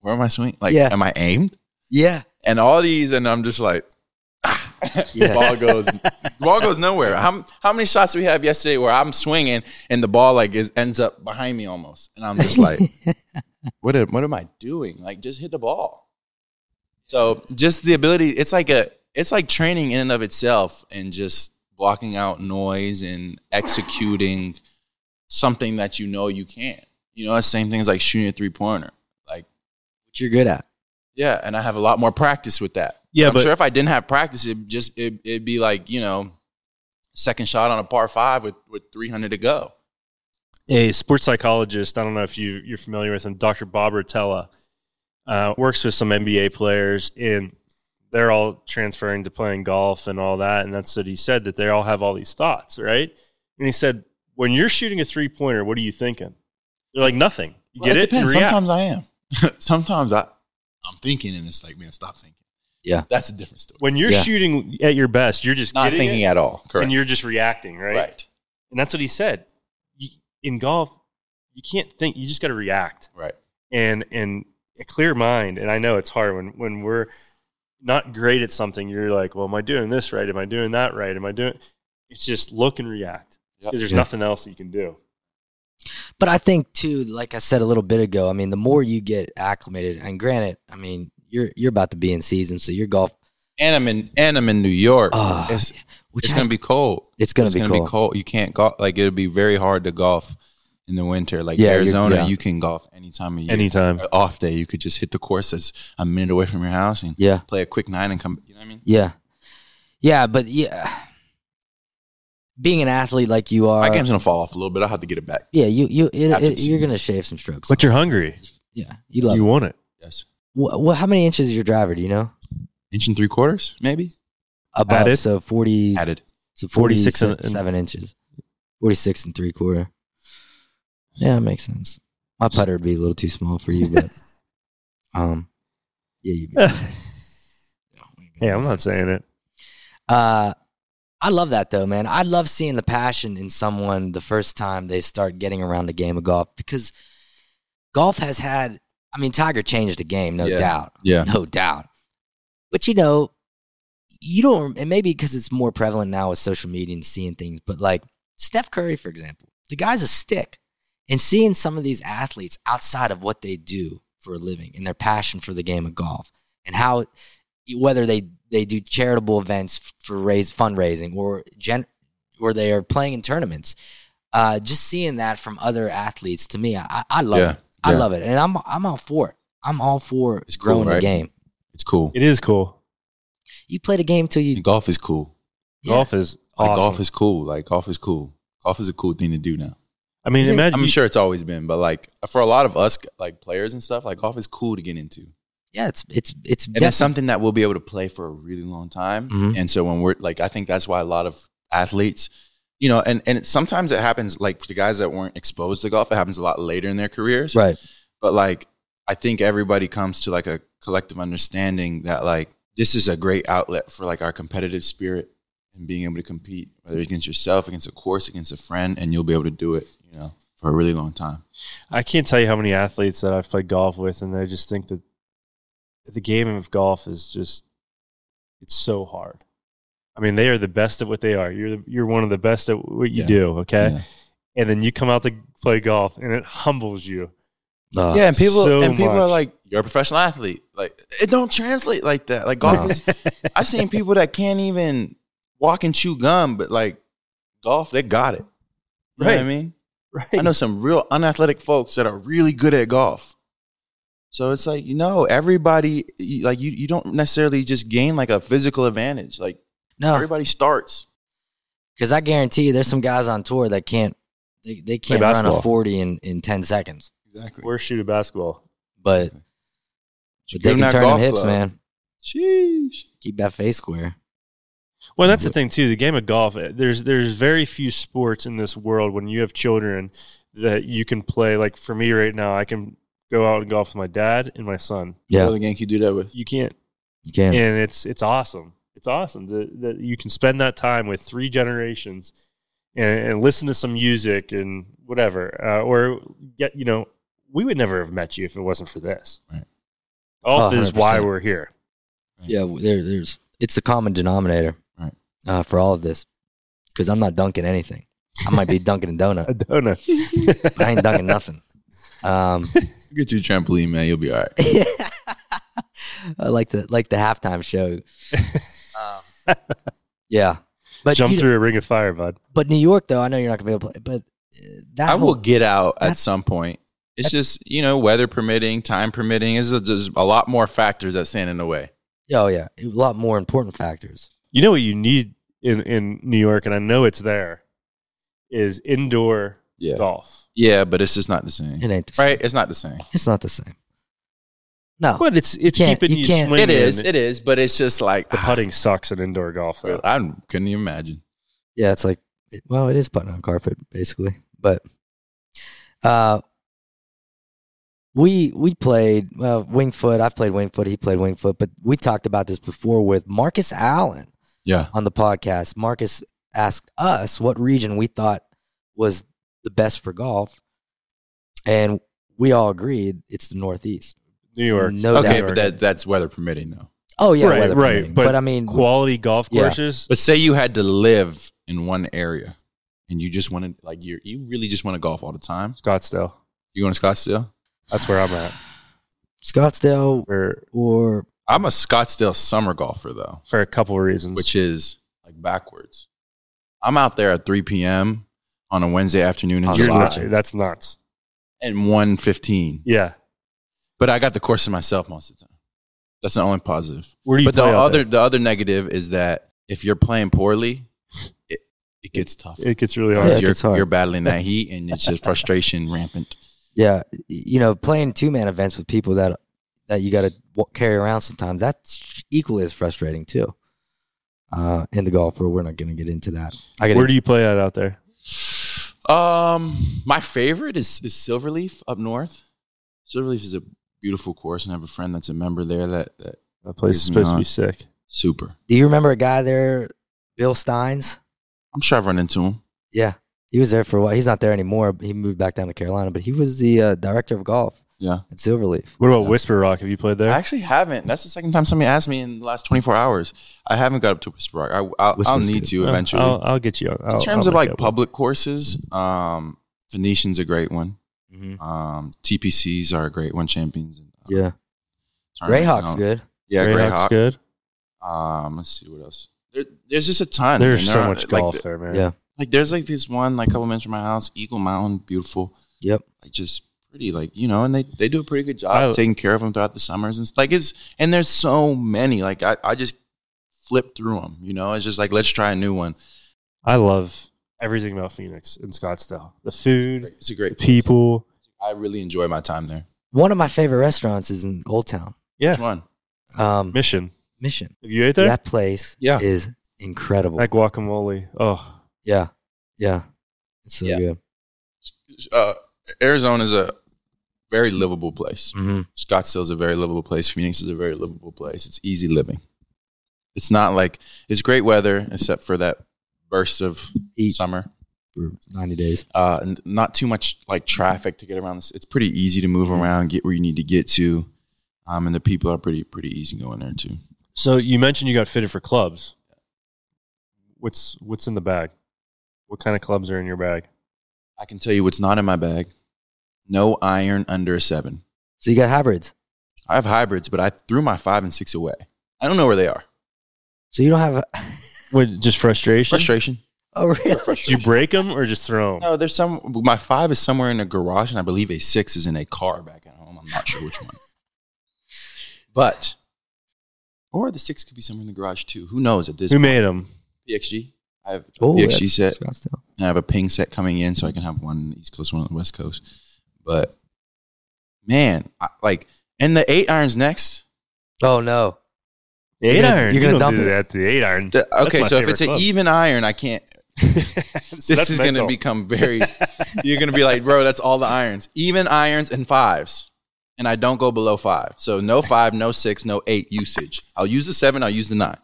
[SPEAKER 1] Where am I swinging? Like,
[SPEAKER 2] Yeah.
[SPEAKER 1] am I aimed?
[SPEAKER 2] yeah,
[SPEAKER 1] And all these, and I'm just like,
[SPEAKER 2] Yeah.
[SPEAKER 1] the ball goes, the ball goes nowhere. How how many shots did we have yesterday where I'm swinging and the ball like is, ends up behind me almost, and I'm just like, what am, what am I doing? Like, just hit the ball. So just the ability, it's like a, it's like training in and of itself, and just blocking out noise and executing something that you know you can. You know, the same thing as like shooting a three pointer. Like,
[SPEAKER 2] what you're good at.
[SPEAKER 1] yeah, and I have a lot more practice with that.
[SPEAKER 3] Yeah,
[SPEAKER 1] I'm
[SPEAKER 3] but
[SPEAKER 1] sure if I didn't have practice, it just it, it'd be like you know, second shot on a par five with with 300 to go.
[SPEAKER 3] a sports psychologist. I don't know if you you're familiar with him, Dr. Bob Rotella, uh, works with some NBA players, and they're all transferring to playing golf and all that. And that's what he said that they all have all these thoughts, right? And he said, when you're shooting a three pointer, what are you thinking? They're like nothing. You
[SPEAKER 1] Well,
[SPEAKER 3] get it?
[SPEAKER 1] Depends.
[SPEAKER 3] You.
[SPEAKER 1] Sometimes I am. Sometimes I I'm thinking, and it's like, man, stop thinking.
[SPEAKER 2] Yeah.
[SPEAKER 1] that's a different story.
[SPEAKER 3] When you're
[SPEAKER 2] Yeah.
[SPEAKER 3] shooting at your best, you're just
[SPEAKER 1] Not thinking
[SPEAKER 3] it,
[SPEAKER 1] at all. Correct.
[SPEAKER 3] and you're just reacting, right?
[SPEAKER 1] right.
[SPEAKER 3] And that's what he said. You, in golf, you can't think. You just got to react.
[SPEAKER 1] Right.
[SPEAKER 3] and and a clear mind and i know it's hard when when we're not great at something you're like well am i doing this right am i doing that right am i doing it's just look and react
[SPEAKER 1] Yep.
[SPEAKER 3] because there's
[SPEAKER 2] Yeah.
[SPEAKER 3] nothing else that you can do
[SPEAKER 2] But I think too, like I said a little bit ago, I mean, the more you get acclimated, and granted, I mean, you're you're about to be in season, so your golf,
[SPEAKER 1] And I'm in and I'm in New York.
[SPEAKER 2] Ah,
[SPEAKER 1] it's
[SPEAKER 2] which
[SPEAKER 1] it's
[SPEAKER 2] has-
[SPEAKER 1] gonna be cold.
[SPEAKER 2] it's gonna
[SPEAKER 1] it's
[SPEAKER 2] be
[SPEAKER 1] gonna
[SPEAKER 2] cool.
[SPEAKER 1] be cold. You can't golf. Like it'll be very hard to golf in the winter. Like
[SPEAKER 2] Yeah,
[SPEAKER 1] Arizona,
[SPEAKER 2] yeah.
[SPEAKER 1] you can golf any time of year.
[SPEAKER 3] anytime
[SPEAKER 1] off day, you could just hit the course that's a minute away from your house and
[SPEAKER 2] Yeah,
[SPEAKER 1] play a quick nine and come. You know what I mean?
[SPEAKER 2] yeah, yeah. But yeah, being an athlete like you are,
[SPEAKER 1] My game's gonna fall off a little bit. I'll have to get it back.
[SPEAKER 2] yeah, you you it, it, you're gonna shave some strokes.
[SPEAKER 3] but you're hungry
[SPEAKER 2] yeah, you love.
[SPEAKER 3] you
[SPEAKER 2] it.
[SPEAKER 3] want it
[SPEAKER 1] Yes,
[SPEAKER 2] What, what? How many inches is your driver? Do you know?
[SPEAKER 1] inch and three quarters, maybe
[SPEAKER 2] Above,
[SPEAKER 3] Added?
[SPEAKER 2] so forty,
[SPEAKER 1] added.
[SPEAKER 2] so
[SPEAKER 3] 46
[SPEAKER 2] 46
[SPEAKER 3] and-
[SPEAKER 2] seven inches, forty six and three quarter. Yeah, that makes sense. My putter would be a little too small for you, but um, yeah, you.
[SPEAKER 3] yeah i'm not saying it
[SPEAKER 2] Uh, I love that though, man. I love seeing the passion in someone the first time they start getting around the game of golf because golf has had. I mean, Tiger changed the game, no
[SPEAKER 1] Yeah.
[SPEAKER 2] doubt,
[SPEAKER 1] Yeah,
[SPEAKER 2] no doubt. But you know, you don't. And maybe because it's more prevalent now with social media and seeing things. But like Steph Curry, for example, the guy's a stick, and seeing some of these athletes outside of what they do for a living and their passion for the game of golf and how whether they they do charitable events for raise fundraising or gen or they are playing in tournaments. Uh, just seeing that from other athletes to me, I, I love
[SPEAKER 1] Yeah,
[SPEAKER 2] it. I
[SPEAKER 1] yeah.
[SPEAKER 2] love it, and I'm I'm all for it. I'm all for
[SPEAKER 1] It's cool,
[SPEAKER 2] growing the game.
[SPEAKER 1] it's cool.
[SPEAKER 3] it is cool
[SPEAKER 2] You play the game till you
[SPEAKER 1] And golf is cool.
[SPEAKER 2] Yeah.
[SPEAKER 3] golf is
[SPEAKER 1] Like golf is cool. Like golf is cool. Golf is a cool thing to do now.
[SPEAKER 3] i mean imagine
[SPEAKER 1] I'm
[SPEAKER 3] you-
[SPEAKER 1] sure it's always been, but like for a lot of us, like players and stuff, like golf is cool to get into.
[SPEAKER 2] Yeah. It's it's it's
[SPEAKER 1] and
[SPEAKER 2] definitely
[SPEAKER 1] it's something that we'll be able to play for a really long time.
[SPEAKER 2] Mhm.
[SPEAKER 1] And so when we're like, I think that's why a lot of athletes, you know, and and it, sometimes it happens like for the guys that weren't exposed to golf, it happens a lot later in their careers.
[SPEAKER 2] right.
[SPEAKER 1] But like, I think everybody comes to like a collective understanding that like this is a great outlet for like our competitive spirit and being able to compete, whether against yourself, against a course, against a friend, and you'll be able to do it, you know, for a really long time.
[SPEAKER 3] I can't tell you how many athletes that I've played golf with, and they just think that the game of golf is just it's so hard. I mean, they are the best at what they are. You're the, you're one of the best at what you
[SPEAKER 1] Yeah.
[SPEAKER 3] do. Okay,
[SPEAKER 1] Yeah.
[SPEAKER 3] and then you come out to play golf, and it humbles you.
[SPEAKER 2] Uh,
[SPEAKER 1] yeah, and people
[SPEAKER 3] so
[SPEAKER 1] and people are like, "You're a professional athlete." Like it don't translate like that. Like golf
[SPEAKER 2] No.
[SPEAKER 1] is. I've seen people that can't even walk and chew gum, but like golf, they got it. You know what I mean?
[SPEAKER 3] Right.
[SPEAKER 1] I know some real unathletic folks that are really good at golf. So it's like you know everybody like you you don't necessarily just gain like a physical advantage. Like
[SPEAKER 2] No,
[SPEAKER 1] everybody starts.
[SPEAKER 2] because I guarantee you, there's some guys on tour that can't they, they can't run a 40 in, in 10 seconds,
[SPEAKER 1] Exactly.
[SPEAKER 3] Where's shoot a basketball?
[SPEAKER 2] but, but they can turn them hips, man.
[SPEAKER 1] Sheesh.
[SPEAKER 2] Keep that face square.
[SPEAKER 3] Well, that's the thing too. The game of golf. eh, There's there's very few sports in this world when you have children that you can play. Like for me right now, I can go out and golf with my dad and my son.
[SPEAKER 1] What
[SPEAKER 2] Yeah,
[SPEAKER 1] other game can you do that with?
[SPEAKER 3] You can't,
[SPEAKER 2] you can't.
[SPEAKER 3] and it's it's awesome. It's awesome that, that you can spend that time with three generations and, and listen to some music and whatever. Uh, or get you know, we would never have met you if it wasn't for this.
[SPEAKER 1] Right.
[SPEAKER 3] Golf
[SPEAKER 2] Oh,
[SPEAKER 3] is why we're here.
[SPEAKER 2] Yeah, there, there's it's the common denominator
[SPEAKER 1] Right.
[SPEAKER 2] uh, for all of this. Because I'm not dunking anything. I might be dunking a donut,
[SPEAKER 3] don't know.
[SPEAKER 2] but I ain't dunking nothing. Um,
[SPEAKER 1] Get you a trampoline, man. You'll be all right.
[SPEAKER 2] I like the like the halftime show. Um, yeah, but
[SPEAKER 3] Jump
[SPEAKER 2] you-
[SPEAKER 3] through a ring of fire, bud.
[SPEAKER 2] But New York, though, I know you're not gonna be able to play. But uh, that
[SPEAKER 1] I
[SPEAKER 2] whole,
[SPEAKER 1] will get out at some point. It's just you know weather permitting, time permitting. Is there's a lot more factors that stand in the way.
[SPEAKER 2] Oh yeah, a lot more important factors.
[SPEAKER 3] You know what you need in, in New York, and I know it's there, is indoor
[SPEAKER 1] Yeah,
[SPEAKER 3] golf.
[SPEAKER 1] yeah, but it's just not the same,
[SPEAKER 2] It ain't the same.
[SPEAKER 1] right? It's not the same.
[SPEAKER 2] It's not the same. No,
[SPEAKER 3] But it's it's
[SPEAKER 2] can't-
[SPEAKER 3] keeping
[SPEAKER 2] you
[SPEAKER 3] you,
[SPEAKER 2] can't-
[SPEAKER 3] swinging.
[SPEAKER 1] It is, it is, but it's just like
[SPEAKER 3] the
[SPEAKER 1] ah,
[SPEAKER 3] putting sucks in indoor golf. Though.
[SPEAKER 1] I couldn't even imagine.
[SPEAKER 2] yeah, it's like it- well, it is putting on carpet basically. But uh, we we played well Winged Foot. I've played Winged Foot. He played Winged Foot. But we talked about this before with Marcus Allen.
[SPEAKER 1] Yeah,
[SPEAKER 2] on the podcast, Marcus asked us what region we thought was the best for golf, and we all agreed it's the Northeast.
[SPEAKER 3] New York.
[SPEAKER 2] No
[SPEAKER 1] okay,
[SPEAKER 2] doubt.
[SPEAKER 1] but that that's weather permitting though.
[SPEAKER 2] Oh yeah,
[SPEAKER 3] Right,
[SPEAKER 2] weather
[SPEAKER 3] right,
[SPEAKER 2] permitting.
[SPEAKER 3] but
[SPEAKER 2] But, I mean,
[SPEAKER 3] Quality golf
[SPEAKER 2] Yeah.
[SPEAKER 3] courses.
[SPEAKER 1] But say you had to live in one area and you just wanted like you you really just want to golf all the time.
[SPEAKER 3] Scottsdale.
[SPEAKER 1] You going to Scottsdale?
[SPEAKER 3] That's where I'm at.
[SPEAKER 2] Scottsdale
[SPEAKER 3] For
[SPEAKER 2] or
[SPEAKER 1] I'm a Scottsdale summer golfer though,
[SPEAKER 3] for a couple of reasons.
[SPEAKER 1] which is like backwards. I'm out there at 3 p.m. on a Wednesday afternoon and just
[SPEAKER 3] You're
[SPEAKER 2] sorry.
[SPEAKER 3] nuts. That's nuts.
[SPEAKER 1] and 115.
[SPEAKER 3] Yeah.
[SPEAKER 1] But I got the course to myself most of the time. That's the only positive.
[SPEAKER 3] Where do you
[SPEAKER 1] But the
[SPEAKER 3] play out
[SPEAKER 1] other
[SPEAKER 3] there?
[SPEAKER 1] the other negative is that if you're playing poorly, it, it gets tough.
[SPEAKER 3] It gets really
[SPEAKER 2] Yeah,
[SPEAKER 3] hard.
[SPEAKER 2] it
[SPEAKER 1] you're,
[SPEAKER 2] gets hard.
[SPEAKER 1] you're battling that heat and it's just frustration rampant.
[SPEAKER 2] yeah, you know, playing two man events with people that that you got to carry around sometimes. That's equally as frustrating too. Uh, in the golf, we're not going to get into that. I got
[SPEAKER 3] Where do you play at out there?
[SPEAKER 1] Um, my favorite is, is Silverleaf up north. Silverleaf is a beautiful course, and I have a friend that's a member there. That, that
[SPEAKER 3] That place is supposed to be sick.
[SPEAKER 1] super.
[SPEAKER 2] Do you remember a guy there, Bill Steins?
[SPEAKER 1] I'm sure I've run into him.
[SPEAKER 2] Yeah, he was there for a while. He's not there anymore. He moved back down to Carolina, but he was the uh, director of golf
[SPEAKER 1] Yeah,
[SPEAKER 2] at Silverleaf.
[SPEAKER 3] What about
[SPEAKER 1] Yeah.
[SPEAKER 3] Whisper Rock? Have you played there?
[SPEAKER 1] I actually haven't. That's the second time somebody asked me in the last 24 hours. I haven't got up to Whisper Rock. I, I'll, I'll need
[SPEAKER 2] good.
[SPEAKER 1] to
[SPEAKER 3] Oh,
[SPEAKER 1] eventually.
[SPEAKER 3] I'll, I'll get you. I'll,
[SPEAKER 1] in terms
[SPEAKER 3] I'll
[SPEAKER 1] of like
[SPEAKER 3] make that one.
[SPEAKER 1] public courses, um, Phoenician's a great one.
[SPEAKER 2] Mm-hmm.
[SPEAKER 1] Um, TPCs are a great one. Champions. and, uh,
[SPEAKER 2] Yeah,
[SPEAKER 1] tournament.
[SPEAKER 2] Greyhawk's
[SPEAKER 1] Um,
[SPEAKER 2] good.
[SPEAKER 1] Yeah,
[SPEAKER 3] Greyhawk's
[SPEAKER 1] Greyhawk.
[SPEAKER 3] good.
[SPEAKER 1] Um, let's see what else. There, there's just a ton.
[SPEAKER 3] There's
[SPEAKER 1] and
[SPEAKER 3] so
[SPEAKER 1] are,
[SPEAKER 3] much
[SPEAKER 1] like,
[SPEAKER 3] golf
[SPEAKER 1] the-
[SPEAKER 3] there, man.
[SPEAKER 2] Yeah.
[SPEAKER 1] Like there's like this one like a couple minutes from my house, Eagle Mountain, beautiful.
[SPEAKER 2] Yep.
[SPEAKER 1] Like just pretty, like you know, and they they do a pretty good job
[SPEAKER 3] I-
[SPEAKER 1] taking care of them throughout the summers and s- like it's and there's so many. Like I I just flip through them. You know, it's just like let's try a new one.
[SPEAKER 3] I love everything about Phoenix and Scottsdale. The food,
[SPEAKER 1] It's a
[SPEAKER 3] the
[SPEAKER 1] great place.
[SPEAKER 3] people.
[SPEAKER 1] I really enjoy my time there.
[SPEAKER 2] One of my favorite restaurants is in Old Town.
[SPEAKER 3] Yeah.
[SPEAKER 1] Which one?
[SPEAKER 2] Um,
[SPEAKER 3] Mission.
[SPEAKER 2] Mission.
[SPEAKER 3] Have you ate there?
[SPEAKER 2] That place
[SPEAKER 1] Yeah.
[SPEAKER 2] is incredible.
[SPEAKER 3] That guacamole. Oh,
[SPEAKER 2] yeah, yeah, it's so
[SPEAKER 1] Yeah.
[SPEAKER 2] good.
[SPEAKER 1] Uh, Arizona is a very livable place.
[SPEAKER 2] hmm
[SPEAKER 1] Scottsdale is a very livable place. Phoenix is a very livable place. It's easy living. It's not like it's great weather except for that burst of
[SPEAKER 2] Heat.
[SPEAKER 1] summer.
[SPEAKER 2] For ninety days.
[SPEAKER 1] uh, and not too much like traffic to get around. This. It's pretty easy to move around, get where you need to get to, um, and the people are pretty pretty easy going there too.
[SPEAKER 3] so you mentioned you got fitted for clubs. What's what's in the bag? What kind of clubs are in your bag?
[SPEAKER 1] I can tell you what's not in my bag: no iron under a seven.
[SPEAKER 2] So you got hybrids.
[SPEAKER 1] I have hybrids, but I threw my five and six away. I don't know where they are.
[SPEAKER 2] So you don't have.
[SPEAKER 3] What? Just frustration?
[SPEAKER 1] Frustration.
[SPEAKER 2] oh really?
[SPEAKER 3] Did you break them or just throw them?
[SPEAKER 1] No, there's some. My five is somewhere in a garage, and I believe a six is in a car back at home. I'm not sure which one. But or the six could be somewhere in the garage too. Who knows at this
[SPEAKER 3] Who
[SPEAKER 1] point?
[SPEAKER 3] made them?
[SPEAKER 1] PXG. I have a
[SPEAKER 2] Oh,
[SPEAKER 1] PXG set.
[SPEAKER 2] Scottsdale.
[SPEAKER 1] And I have a ping set coming in, so I can have one on the East Coast, one on the West Coast. But man, I, like, and the eight irons next.
[SPEAKER 2] Oh no.
[SPEAKER 3] Eight
[SPEAKER 2] You're
[SPEAKER 3] iron.
[SPEAKER 2] you're gonna
[SPEAKER 3] don't
[SPEAKER 2] dump
[SPEAKER 3] do
[SPEAKER 2] it.
[SPEAKER 3] that to the eight iron.
[SPEAKER 1] The- okay, so if it's
[SPEAKER 3] favorite
[SPEAKER 1] an even iron, I can't.
[SPEAKER 3] So
[SPEAKER 1] this
[SPEAKER 3] that's
[SPEAKER 1] is going to become very. you're going to be like, bro, that's all the irons, even irons and fives, and I don't go below five. So no five, no six, no eight usage. I'll use the seven. I'll use the nine.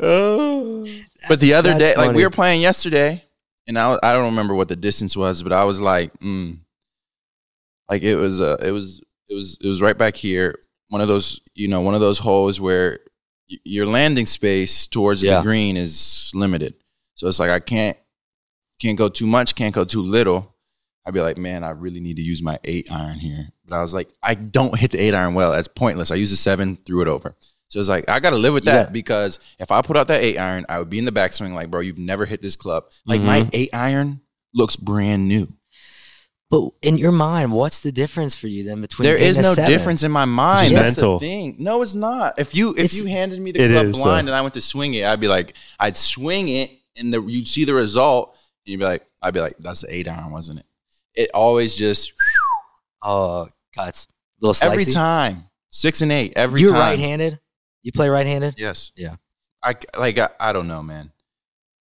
[SPEAKER 3] Oh.
[SPEAKER 1] But the other
[SPEAKER 2] That's
[SPEAKER 1] day, like we were playing yesterday, and I I don't remember what the distance was, but I was like, mm, like it was uh, it was it was it was right back here. One of those, you know, one of those holes where y- your landing space towards
[SPEAKER 2] Yeah.
[SPEAKER 1] the green is limited. So it's like I can't can't go too much, can't go too little. I'd be like, man, I really need to use my eight iron here. But I was like, I don't hit the eight iron well. That's pointless. I use the seven, threw it over. So it's like I got to live with that
[SPEAKER 2] got-
[SPEAKER 1] because if I put out that eight iron, I would be in the backswing like, bro, you've never hit this club. Like my
[SPEAKER 2] Mm-hmm.
[SPEAKER 1] eight iron looks brand new.
[SPEAKER 2] But in your mind, what's the difference for you then between
[SPEAKER 1] There
[SPEAKER 2] eight
[SPEAKER 1] is
[SPEAKER 2] and a
[SPEAKER 1] no
[SPEAKER 2] seven?
[SPEAKER 1] difference in my mind.
[SPEAKER 3] Just
[SPEAKER 1] That's
[SPEAKER 3] mental.
[SPEAKER 1] the thing. No, it's not. If you if
[SPEAKER 2] It's-
[SPEAKER 1] you handed me the club
[SPEAKER 3] is,
[SPEAKER 1] blind
[SPEAKER 3] though.
[SPEAKER 1] and I went to swing it, I'd be like, I'd swing it and the you'd see the result and you'd be like, I'd be like, that's the eight iron, wasn't it? It always just
[SPEAKER 2] Oh, cuts. Little slicey.
[SPEAKER 1] every time six and eight every
[SPEAKER 2] You're
[SPEAKER 1] time.
[SPEAKER 2] right-handed. You play right-handed.
[SPEAKER 1] Yes.
[SPEAKER 2] Yeah.
[SPEAKER 1] I like. I, I don't know, man.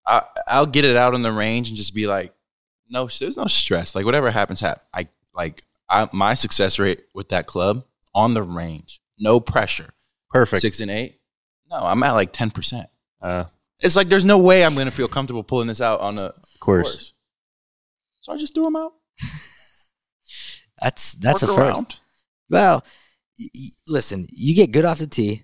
[SPEAKER 1] I I'll get it out on the range and just be like, no, there's no stress. Like whatever happens, happen. I like I, my success rate with that club on the range, no pressure,
[SPEAKER 3] Perfect.
[SPEAKER 1] six and eight. No, I'm at like ten percent.
[SPEAKER 3] Uh,
[SPEAKER 1] It's like there's no way I'm gonna feel comfortable pulling this out on
[SPEAKER 3] a course.
[SPEAKER 1] course. So I just threw them out.
[SPEAKER 2] That's that's a
[SPEAKER 1] work
[SPEAKER 2] first.
[SPEAKER 1] around.
[SPEAKER 2] Well, y- y- listen, you get good off the tee,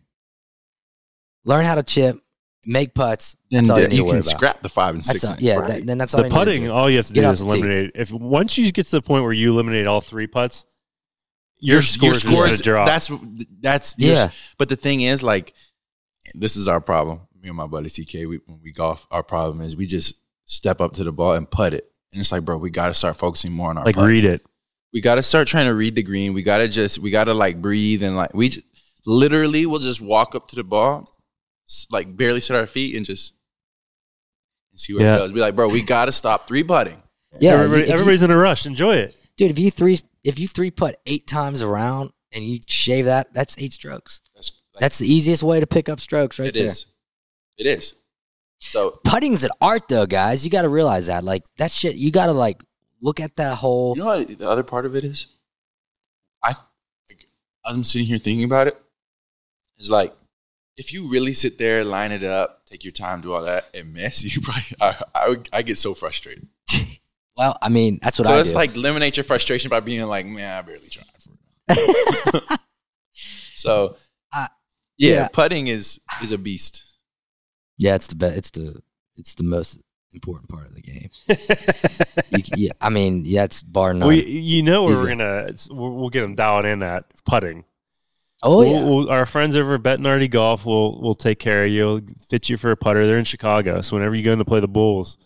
[SPEAKER 2] learn how to chip, make putts.
[SPEAKER 1] Then
[SPEAKER 2] you
[SPEAKER 1] you can
[SPEAKER 2] about.
[SPEAKER 1] scrap the five and six.
[SPEAKER 2] all,
[SPEAKER 1] and-
[SPEAKER 2] yeah.
[SPEAKER 1] right.
[SPEAKER 2] that- then that's all
[SPEAKER 3] The
[SPEAKER 2] you need to
[SPEAKER 3] putting,
[SPEAKER 2] do.
[SPEAKER 3] all you have to
[SPEAKER 2] Get
[SPEAKER 3] do
[SPEAKER 2] off
[SPEAKER 3] is
[SPEAKER 2] the tee.
[SPEAKER 3] eliminate. If once you get to the point where you eliminate all three putts, your,
[SPEAKER 1] your
[SPEAKER 3] score
[SPEAKER 1] your
[SPEAKER 3] is going to
[SPEAKER 1] scores.
[SPEAKER 3] drop.
[SPEAKER 1] That's that's
[SPEAKER 2] Yeah.
[SPEAKER 1] yeah. But the thing is, like, this is our problem. Me and my buddy CK, we, when we golf, our problem is we just step up to the ball and putt it, and it's like, bro, we got to start focusing more on our
[SPEAKER 3] like
[SPEAKER 1] putts.
[SPEAKER 3] read it.
[SPEAKER 1] We got to start trying to read the green. We got to just we got to like breathe and like we just, literally will just walk up to the ball, s- like barely set our feet and just and see where
[SPEAKER 3] Yeah.
[SPEAKER 1] it goes. Be like, bro, we got to stop three putting.
[SPEAKER 2] Yeah,
[SPEAKER 3] Everybody,
[SPEAKER 2] if you-
[SPEAKER 3] everybody's in a rush. Enjoy it.
[SPEAKER 2] dude. If you three, if you three putt eight times around and you shave that, that's eight strokes.
[SPEAKER 1] That's like,
[SPEAKER 2] That's the easiest way to pick up strokes, right
[SPEAKER 1] it
[SPEAKER 2] there.
[SPEAKER 1] is. It is. So
[SPEAKER 2] Putting's an art, though, guys. You got to realize that. Like that shit, you got to like look at that whole.
[SPEAKER 1] You know what the other part of it is? I like, I'm sitting here thinking about it. It's like if you really sit there, line it up, take your time, do all that, and miss, you probably I I, would, I get so frustrated.
[SPEAKER 2] Well, I mean, that's what
[SPEAKER 1] so
[SPEAKER 2] I So
[SPEAKER 1] it's
[SPEAKER 2] do.
[SPEAKER 1] like eliminate your frustration by being like, man, I barely tried. For real." so
[SPEAKER 2] I-
[SPEAKER 1] yeah,
[SPEAKER 2] yeah.
[SPEAKER 1] putting is is a beast.
[SPEAKER 2] yeah, it's the best. It's the it's the most important part of the game. You, yeah, I mean, yeah, it's bar none.
[SPEAKER 3] well, you, you know we're
[SPEAKER 2] Easy.
[SPEAKER 3] gonna it's, we'll, we'll get them dialed in at putting.
[SPEAKER 2] Oh
[SPEAKER 3] We'll-
[SPEAKER 2] yeah,
[SPEAKER 3] we'll- our friends over at Bettinardi Golf will will take care of you. We'll fit you for a putter. They're in Chicago, so whenever you go in to play the Bulls,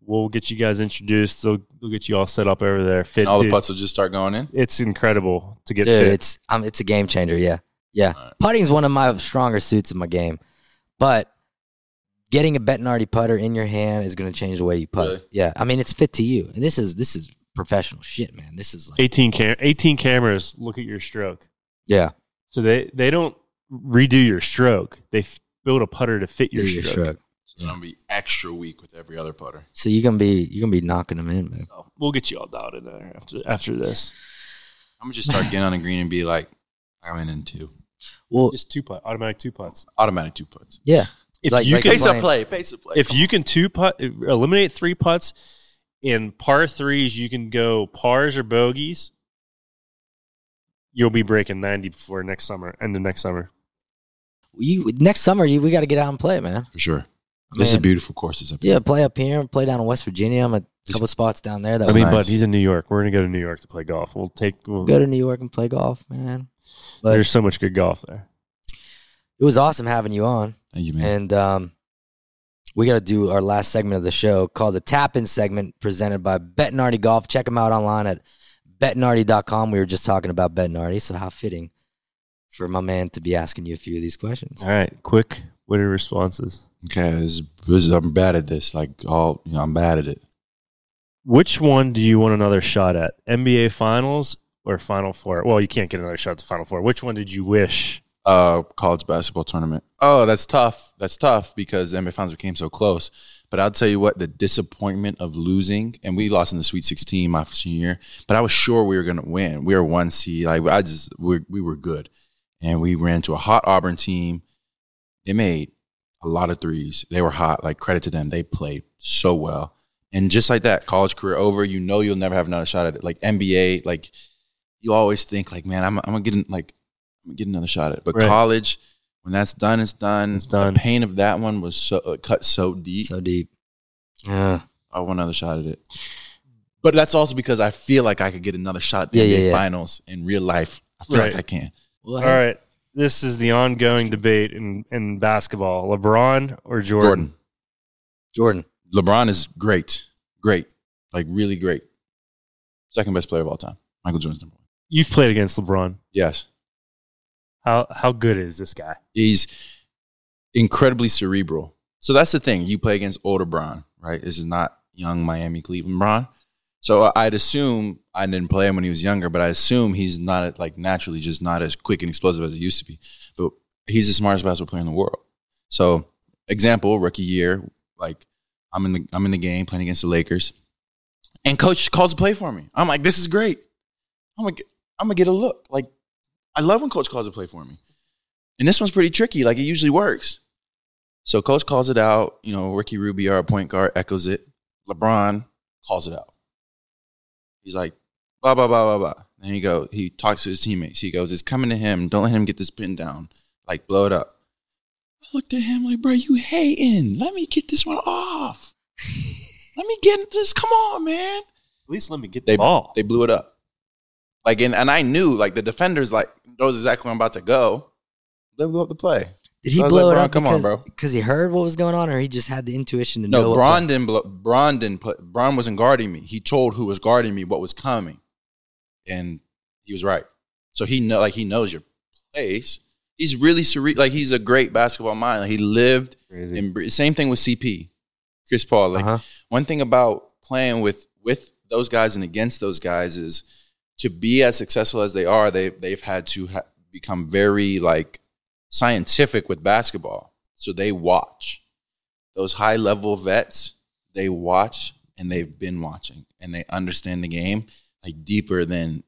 [SPEAKER 3] we'll get you guys introduced. They'll, they'll get you all set up over there. Fit.
[SPEAKER 1] And all the putts will just start going in.
[SPEAKER 3] It's incredible to get
[SPEAKER 2] dude,
[SPEAKER 3] fit.
[SPEAKER 2] it's um, it's a game changer. Yeah, yeah.
[SPEAKER 1] Alright.
[SPEAKER 2] Putting's one of my stronger suits in my game, but getting a Bettinardi putter in your hand is going to change the way you putt.
[SPEAKER 1] Really?
[SPEAKER 2] Yeah, I mean, it's fit to you, and this is this is professional shit, man. This is like
[SPEAKER 3] 18 cam- 18 cameras look at your stroke.
[SPEAKER 2] yeah,
[SPEAKER 3] So they they don't redo your stroke. They f- build a putter to fit your
[SPEAKER 2] do
[SPEAKER 3] stroke.
[SPEAKER 2] your stroke.
[SPEAKER 1] So it's gonna be extra weak with every other putter.
[SPEAKER 2] So you're gonna be you're gonna be knocking them in, man.
[SPEAKER 3] So we'll get you all dialed in there after after this.
[SPEAKER 1] I'm gonna just start getting on the green and be like, I'm in in two.
[SPEAKER 2] Well,
[SPEAKER 3] Just two putt, automatic two putts.
[SPEAKER 1] Automatic two putts.
[SPEAKER 2] yeah,
[SPEAKER 3] If
[SPEAKER 2] Like-
[SPEAKER 3] you
[SPEAKER 2] like
[SPEAKER 3] can
[SPEAKER 1] Pace
[SPEAKER 2] playing-
[SPEAKER 1] play, pace of play.
[SPEAKER 3] if you can two putt eliminate three putts in par threes, you can go pars or bogeys. You'll be breaking ninety before next summer, end of next summer.
[SPEAKER 2] you next summer you we got to get out and play, man.
[SPEAKER 1] for sure. This is
[SPEAKER 2] Man.
[SPEAKER 1] beautiful courses up
[SPEAKER 2] Yeah,
[SPEAKER 1] here.
[SPEAKER 2] play up here, and play down in West Virginia. I'm at a couple spots down there. That
[SPEAKER 3] I
[SPEAKER 2] was
[SPEAKER 3] mean,
[SPEAKER 1] nice.
[SPEAKER 3] but he's in New York. We're gonna go to New York to play golf. We'll take. We'll,
[SPEAKER 2] go to New York and play golf, man. But
[SPEAKER 3] there's so much good golf there.
[SPEAKER 2] it was awesome having you on.
[SPEAKER 1] Thank you, man.
[SPEAKER 2] And um, we got to do our last segment of the show called the Tap In segment presented by Bettinardi Golf. Check them out online at bettinardi.com. We were just talking about Bettinardi, so how fitting for my man to be asking you a few of these questions.
[SPEAKER 3] All right, quick witty responses.
[SPEAKER 1] Okay, this, is- this is- I'm bad at this. Like all, you know, I'm bad at it.
[SPEAKER 3] Which one do you want another shot at? NBA Finals or Final Four? Well, you can't get another shot at the Final Four. Which one did you wish?
[SPEAKER 1] Uh, college basketball tournament. Oh, that's tough. That's tough because NBA Finals became so close. But I'll tell you what, the disappointment of losing, and we lost in the Sweet 16 my senior year, but I was sure we were going to win. We were one seed. Like I just, we we were good, and we ran to a hot Auburn team. They made a lot of threes. They were hot. Like credit to them, they played so well. And just like that, college career over. You know you'll never have another shot at it. Like NBA, like you always think, like man, I'm, I'm gonna get in, like I'm gonna get another shot at it. But
[SPEAKER 3] Right.
[SPEAKER 1] college, when that's done, it's done.
[SPEAKER 3] It's done.
[SPEAKER 1] The pain of that one was so uh, cut so deep.
[SPEAKER 2] So deep. Yeah.
[SPEAKER 1] I want another shot at it. But that's also because I feel like I could get another shot at the
[SPEAKER 2] Yeah,
[SPEAKER 1] NBA
[SPEAKER 2] yeah, yeah.
[SPEAKER 1] finals in real life. I feel
[SPEAKER 3] Right.
[SPEAKER 1] like I can.
[SPEAKER 2] Well,
[SPEAKER 3] All right. This is the ongoing debate in, in basketball LeBron or Jordan?
[SPEAKER 1] Jordan.
[SPEAKER 2] Jordan.
[SPEAKER 1] LeBron is great. Great. Like really great. Second best player of all time. Michael Jordan's number one.
[SPEAKER 3] You've played against LeBron.
[SPEAKER 1] Yes.
[SPEAKER 3] How how good is this guy?
[SPEAKER 1] He's incredibly cerebral. So that's the thing. You play against older Bron, right? This is not young Miami Cleveland Bron. So I'd assume I didn't play him when he was younger, but I assume he's not like naturally just not as quick and explosive as he used to be. But he's the smartest basketball player in the world. So example, rookie year, like I'm in the I'm in the game playing against the Lakers, and coach calls a play for me. I'm like, this is great. I'm gonna I'm gonna get a look. Like I love when coach calls a play for me. And this one's pretty tricky. Like it usually works. So coach calls it out. You know, Ricky Rubio, our point guard, echoes it. LeBron calls it out. He's like, blah, blah, blah, blah, blah. And he goes, he talks to his teammates. He goes, it's coming to him. Don't let him get this pin down. Like, blow it up. I looked at him like, bro, you hating. Let me get this one off. let me get this. Come on, man.
[SPEAKER 3] At least let me get
[SPEAKER 1] They
[SPEAKER 3] the ball.
[SPEAKER 1] they blew it up. Like and, and I knew like the defenders like knows exactly where I'm about to go. They blew up the play.
[SPEAKER 2] Did he
[SPEAKER 1] So
[SPEAKER 2] blow
[SPEAKER 1] like,
[SPEAKER 2] it
[SPEAKER 1] "Bron,
[SPEAKER 2] up
[SPEAKER 1] come on, bro."
[SPEAKER 2] because he heard what was going on, or he just had the intuition to know?
[SPEAKER 1] No, didn't blow Bron didn't put Bron wasn't guarding me. He told who was guarding me what was coming. And he was right. So he know like he knows your place. He's really cere- like he's a great basketball mind. Like, he lived
[SPEAKER 3] Crazy.
[SPEAKER 1] same thing with CP. Chris Paul. Like
[SPEAKER 2] Uh-huh.
[SPEAKER 1] one thing about playing with with those guys and against those guys is to be as successful as they are. They they've had to ha- become very like scientific with basketball. So they watch those high level vets. They watch and they've been watching and they understand the game like deeper than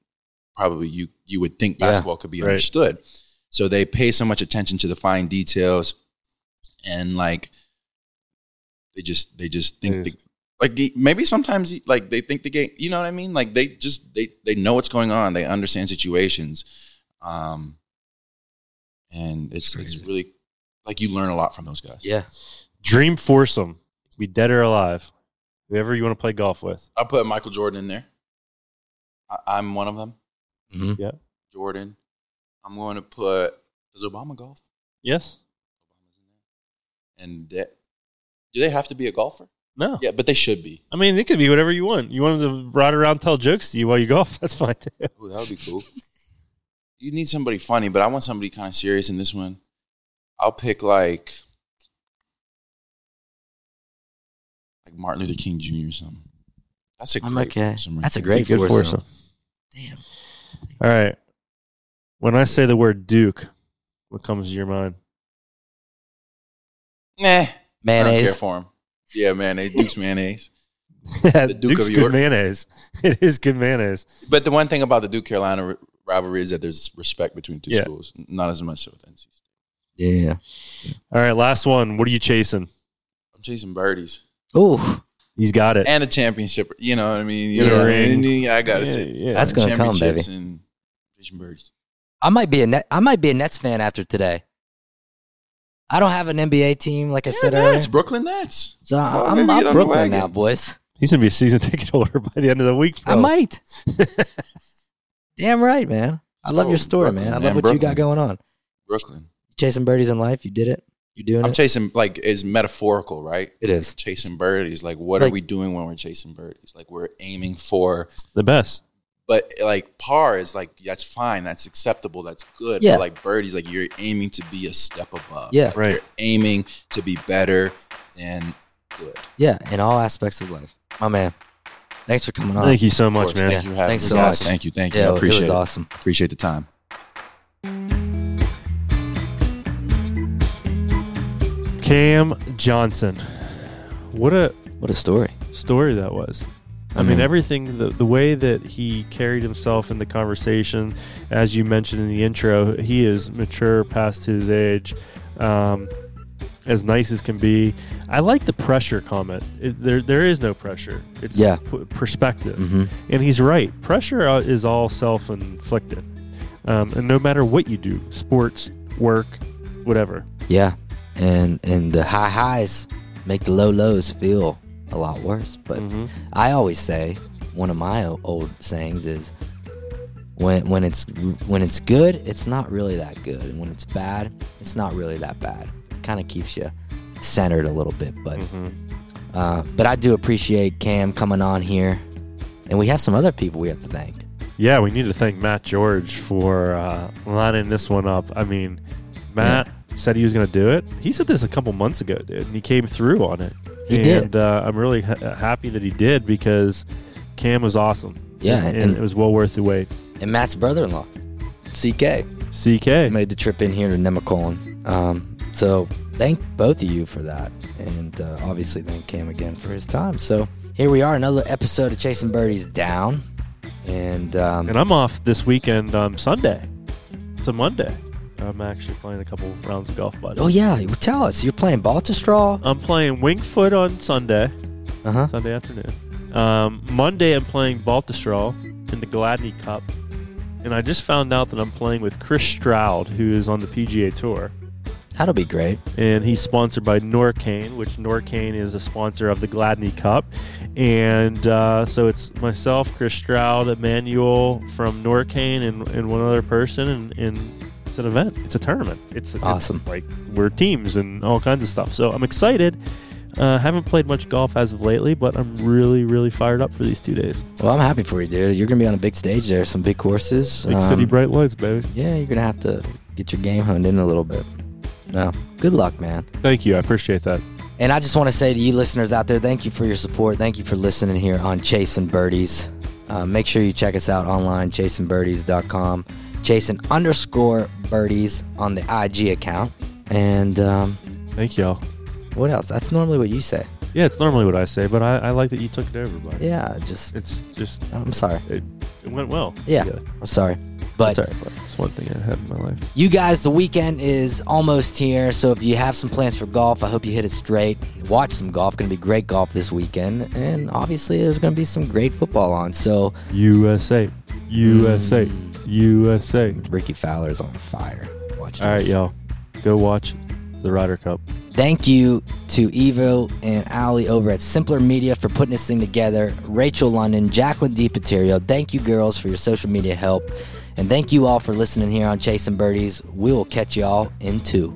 [SPEAKER 1] probably you you would think
[SPEAKER 2] Yeah,
[SPEAKER 1] basketball could be
[SPEAKER 3] right.
[SPEAKER 1] understood. So they pay so much attention to the fine details and like they just they just think the. Like maybe sometimes like they think the game you know what i mean like they just they they know what's going on they understand situations um and it's it's
[SPEAKER 2] crazy.
[SPEAKER 1] really like you learn a lot from those guys
[SPEAKER 2] Yeah.
[SPEAKER 3] Dream foursome. Be dead or alive. Whoever you want to play golf with.
[SPEAKER 1] i'll put michael jordan in there I, i'm one of them
[SPEAKER 2] Mhm.
[SPEAKER 3] Yeah.
[SPEAKER 1] jordan i'm going to put does obama golf
[SPEAKER 3] Yes?
[SPEAKER 1] obama's in there and that, do they have to be a golfer
[SPEAKER 3] No.
[SPEAKER 1] yeah but they should be
[SPEAKER 3] I mean, it could be whatever you want. You want them to ride around, tell jokes to you while you golf. That's fine too.
[SPEAKER 1] Ooh, that would be cool. you need somebody funny, but I want somebody kind of serious in this one. I'll pick like like Martin Luther King Jr. or something. That's a
[SPEAKER 2] I'm
[SPEAKER 1] great
[SPEAKER 2] okay.
[SPEAKER 1] foursome right
[SPEAKER 2] That's a
[SPEAKER 1] there.
[SPEAKER 2] great
[SPEAKER 3] good
[SPEAKER 2] foursome.
[SPEAKER 3] foursome.
[SPEAKER 2] Damn.
[SPEAKER 3] All right. When I say the word Duke, what comes to your mind?
[SPEAKER 1] Nah, I don't care
[SPEAKER 2] Mayonnaise.
[SPEAKER 1] for him. Yeah, mayonnaise. Duke's mayonnaise.
[SPEAKER 3] Duke's
[SPEAKER 1] Duke of
[SPEAKER 3] good
[SPEAKER 1] York.
[SPEAKER 3] mayonnaise. It is good mayonnaise.
[SPEAKER 1] But the one thing about the Duke Carolina ri- rivalry is that there's respect between two
[SPEAKER 3] Yeah.
[SPEAKER 1] schools. Not as much so with NC State.
[SPEAKER 2] Yeah.
[SPEAKER 3] All right, last one. What are you chasing?
[SPEAKER 1] I'm chasing birdies
[SPEAKER 2] Ooh,
[SPEAKER 3] He's got it.
[SPEAKER 1] and a championship. You know what I mean? You
[SPEAKER 3] Yeah.
[SPEAKER 1] know,
[SPEAKER 3] Ring.
[SPEAKER 1] and I gotta
[SPEAKER 3] Yeah,
[SPEAKER 1] say,
[SPEAKER 3] yeah.
[SPEAKER 2] That's gonna come, baby.
[SPEAKER 1] championships and chasing birdies.
[SPEAKER 2] I might be a net. I might be a Nets fan after today. I don't have an NBA team, like I said
[SPEAKER 1] yeah,
[SPEAKER 2] earlier.
[SPEAKER 1] Nets, Brooklyn Nets.
[SPEAKER 2] So
[SPEAKER 1] Well,
[SPEAKER 2] I'm,
[SPEAKER 1] maybe
[SPEAKER 2] I'm
[SPEAKER 1] get on the
[SPEAKER 2] Brooklyn
[SPEAKER 1] wagon.
[SPEAKER 2] now, boys.
[SPEAKER 3] He's gonna be a season ticket holder by the end of the week.
[SPEAKER 2] I
[SPEAKER 3] bro.
[SPEAKER 2] might. Damn right, man. I love your story,
[SPEAKER 1] Brooklyn,
[SPEAKER 2] man. I love
[SPEAKER 1] man,
[SPEAKER 2] what you got
[SPEAKER 1] Brooklyn.
[SPEAKER 2] going on.
[SPEAKER 1] Brooklyn.
[SPEAKER 2] Chasing birdies in life, you did it. You're doing
[SPEAKER 1] I'm
[SPEAKER 2] it.
[SPEAKER 1] chasing like it's metaphorical, right?
[SPEAKER 2] it is.
[SPEAKER 1] Chasing birdies. Like what are we doing when we're chasing birdies? Like we're aiming for
[SPEAKER 3] The best.
[SPEAKER 1] But like par is like that's fine, that's acceptable, that's good.
[SPEAKER 2] Yeah.
[SPEAKER 1] But like birdies, like you're aiming to be a step above.
[SPEAKER 2] Yeah.
[SPEAKER 1] Like,
[SPEAKER 3] Right.
[SPEAKER 1] You're aiming to be better than good.
[SPEAKER 2] Yeah, in all aspects of life. My man, thanks for coming on.
[SPEAKER 3] Thank you so much, man.
[SPEAKER 1] Thank you for having
[SPEAKER 2] Thanks
[SPEAKER 1] me,
[SPEAKER 2] so
[SPEAKER 1] guys.
[SPEAKER 2] much.
[SPEAKER 1] Thank you, thank you.
[SPEAKER 2] Yeah,
[SPEAKER 1] I appreciate
[SPEAKER 2] it
[SPEAKER 1] it.
[SPEAKER 2] was awesome.
[SPEAKER 1] Appreciate the time.
[SPEAKER 3] Cam Johnson. What a
[SPEAKER 2] What a story.
[SPEAKER 3] story that was. I mean,
[SPEAKER 2] mean-
[SPEAKER 3] everything, the, the way that he carried himself in the conversation, as you mentioned in the intro, he is mature past his age, um, as nice as can be. I like the pressure comment. It, there, there is no pressure. It's
[SPEAKER 2] Yeah.
[SPEAKER 3] p- perspective.
[SPEAKER 2] hmm
[SPEAKER 3] And he's right. Pressure uh, is all self inflicted. Um, and no matter what you do, sports, work, whatever.
[SPEAKER 2] Yeah, and and the high highs make the low lows feel a lot worse. But
[SPEAKER 3] Mhm.
[SPEAKER 2] I always say one of my old sayings is when when it's when it's good, it's not really that good, and when it's bad, it's not really that bad. It Kind of keeps you centered a little bit, but
[SPEAKER 3] Mhm.
[SPEAKER 2] uh, but I do appreciate Cam coming on here, and we have some other people we have to thank.
[SPEAKER 3] Yeah, we need to thank Matt George for uh, lining this one up. I mean, Matt said he was going to do it. He said this a couple months ago, dude, and he came through on it.
[SPEAKER 2] He
[SPEAKER 3] and,
[SPEAKER 2] did.
[SPEAKER 3] Uh, I'm really ha- happy that he did because Cam was awesome.
[SPEAKER 2] Yeah,
[SPEAKER 3] and,
[SPEAKER 2] and-
[SPEAKER 3] it was well worth the wait.
[SPEAKER 2] And Matt's brother-in-law, CK.
[SPEAKER 3] CK.
[SPEAKER 2] made the trip in here to Nemacolin. Um, so thank both of you for that, and uh, obviously thank Cam again for his time. So here we are, another episode of Chasing Birdies down, and um,
[SPEAKER 3] And I'm off this weekend on Sunday to Monday. I'm actually playing a couple rounds of golf, buddy.
[SPEAKER 2] oh yeah, you tell us you're playing Baltusrol.
[SPEAKER 3] I'm playing Winged Foot on Sunday,
[SPEAKER 2] Uh huh.
[SPEAKER 3] Sunday afternoon. Um, Monday, I'm playing Baltusrol in the Gladney Cup. And I just found out that I'm playing with Chris Stroud, who is on the PGA Tour.
[SPEAKER 2] That'll be great.
[SPEAKER 3] And he's sponsored by Norcane, which Norcane is a sponsor of the Gladney Cup. And uh, so it's myself, Chris Stroud, Emmanuel from Norcane, and, and one other person. And, and it's an event, it's a tournament. It's it's
[SPEAKER 2] Awesome.
[SPEAKER 3] like we're teams and all kinds of stuff. So I'm excited. Uh, haven't played much golf as of lately, but I'm really, really fired up for these two days.
[SPEAKER 2] Well, I'm happy for you, dude. You're gonna be on a big stage there, some big courses.
[SPEAKER 3] Big
[SPEAKER 2] Um,
[SPEAKER 3] city bright lights, baby.
[SPEAKER 2] Yeah, you're gonna have to get your game honed in a little bit. No, good luck, man.
[SPEAKER 3] Thank you. I appreciate that.
[SPEAKER 2] And I just want to say to you listeners out there, thank you for your support. Thank you for listening here on Chasing Birdies. Uh, make sure you check us out online, chasingbirdies.com. Chasing underscore birdies on the IG account. And um,
[SPEAKER 3] Thank y'all.
[SPEAKER 2] what else? That's normally what you say.
[SPEAKER 3] Yeah, it's normally what I say, but I, I like that you took it over, buddy.
[SPEAKER 2] Yeah, just,
[SPEAKER 3] It's just,
[SPEAKER 2] I'm sorry.
[SPEAKER 3] it, it went well.
[SPEAKER 2] Yeah. I'm sorry. But
[SPEAKER 3] Sorry, but it's one thing I had in my life.
[SPEAKER 2] You guys, the weekend is almost here, so if you have some plans for golf, I hope you hit it straight. Watch some golf. Going to be great golf this weekend, and obviously there's going to be some great football on. So
[SPEAKER 3] USA, USA, hmm. USA.
[SPEAKER 2] Rickie Fowler's on fire. Watch
[SPEAKER 3] All right,
[SPEAKER 2] this.
[SPEAKER 3] y'all, go watch the Ryder Cup.
[SPEAKER 2] Thank you to Evo and Ali over at Simpler Media for putting this thing together. Rachel London, Jacqueline DiPaterio. Thank you, girls, for your social media help. And thank you all for listening here on Chasing Birdies. We will catch y'all in two.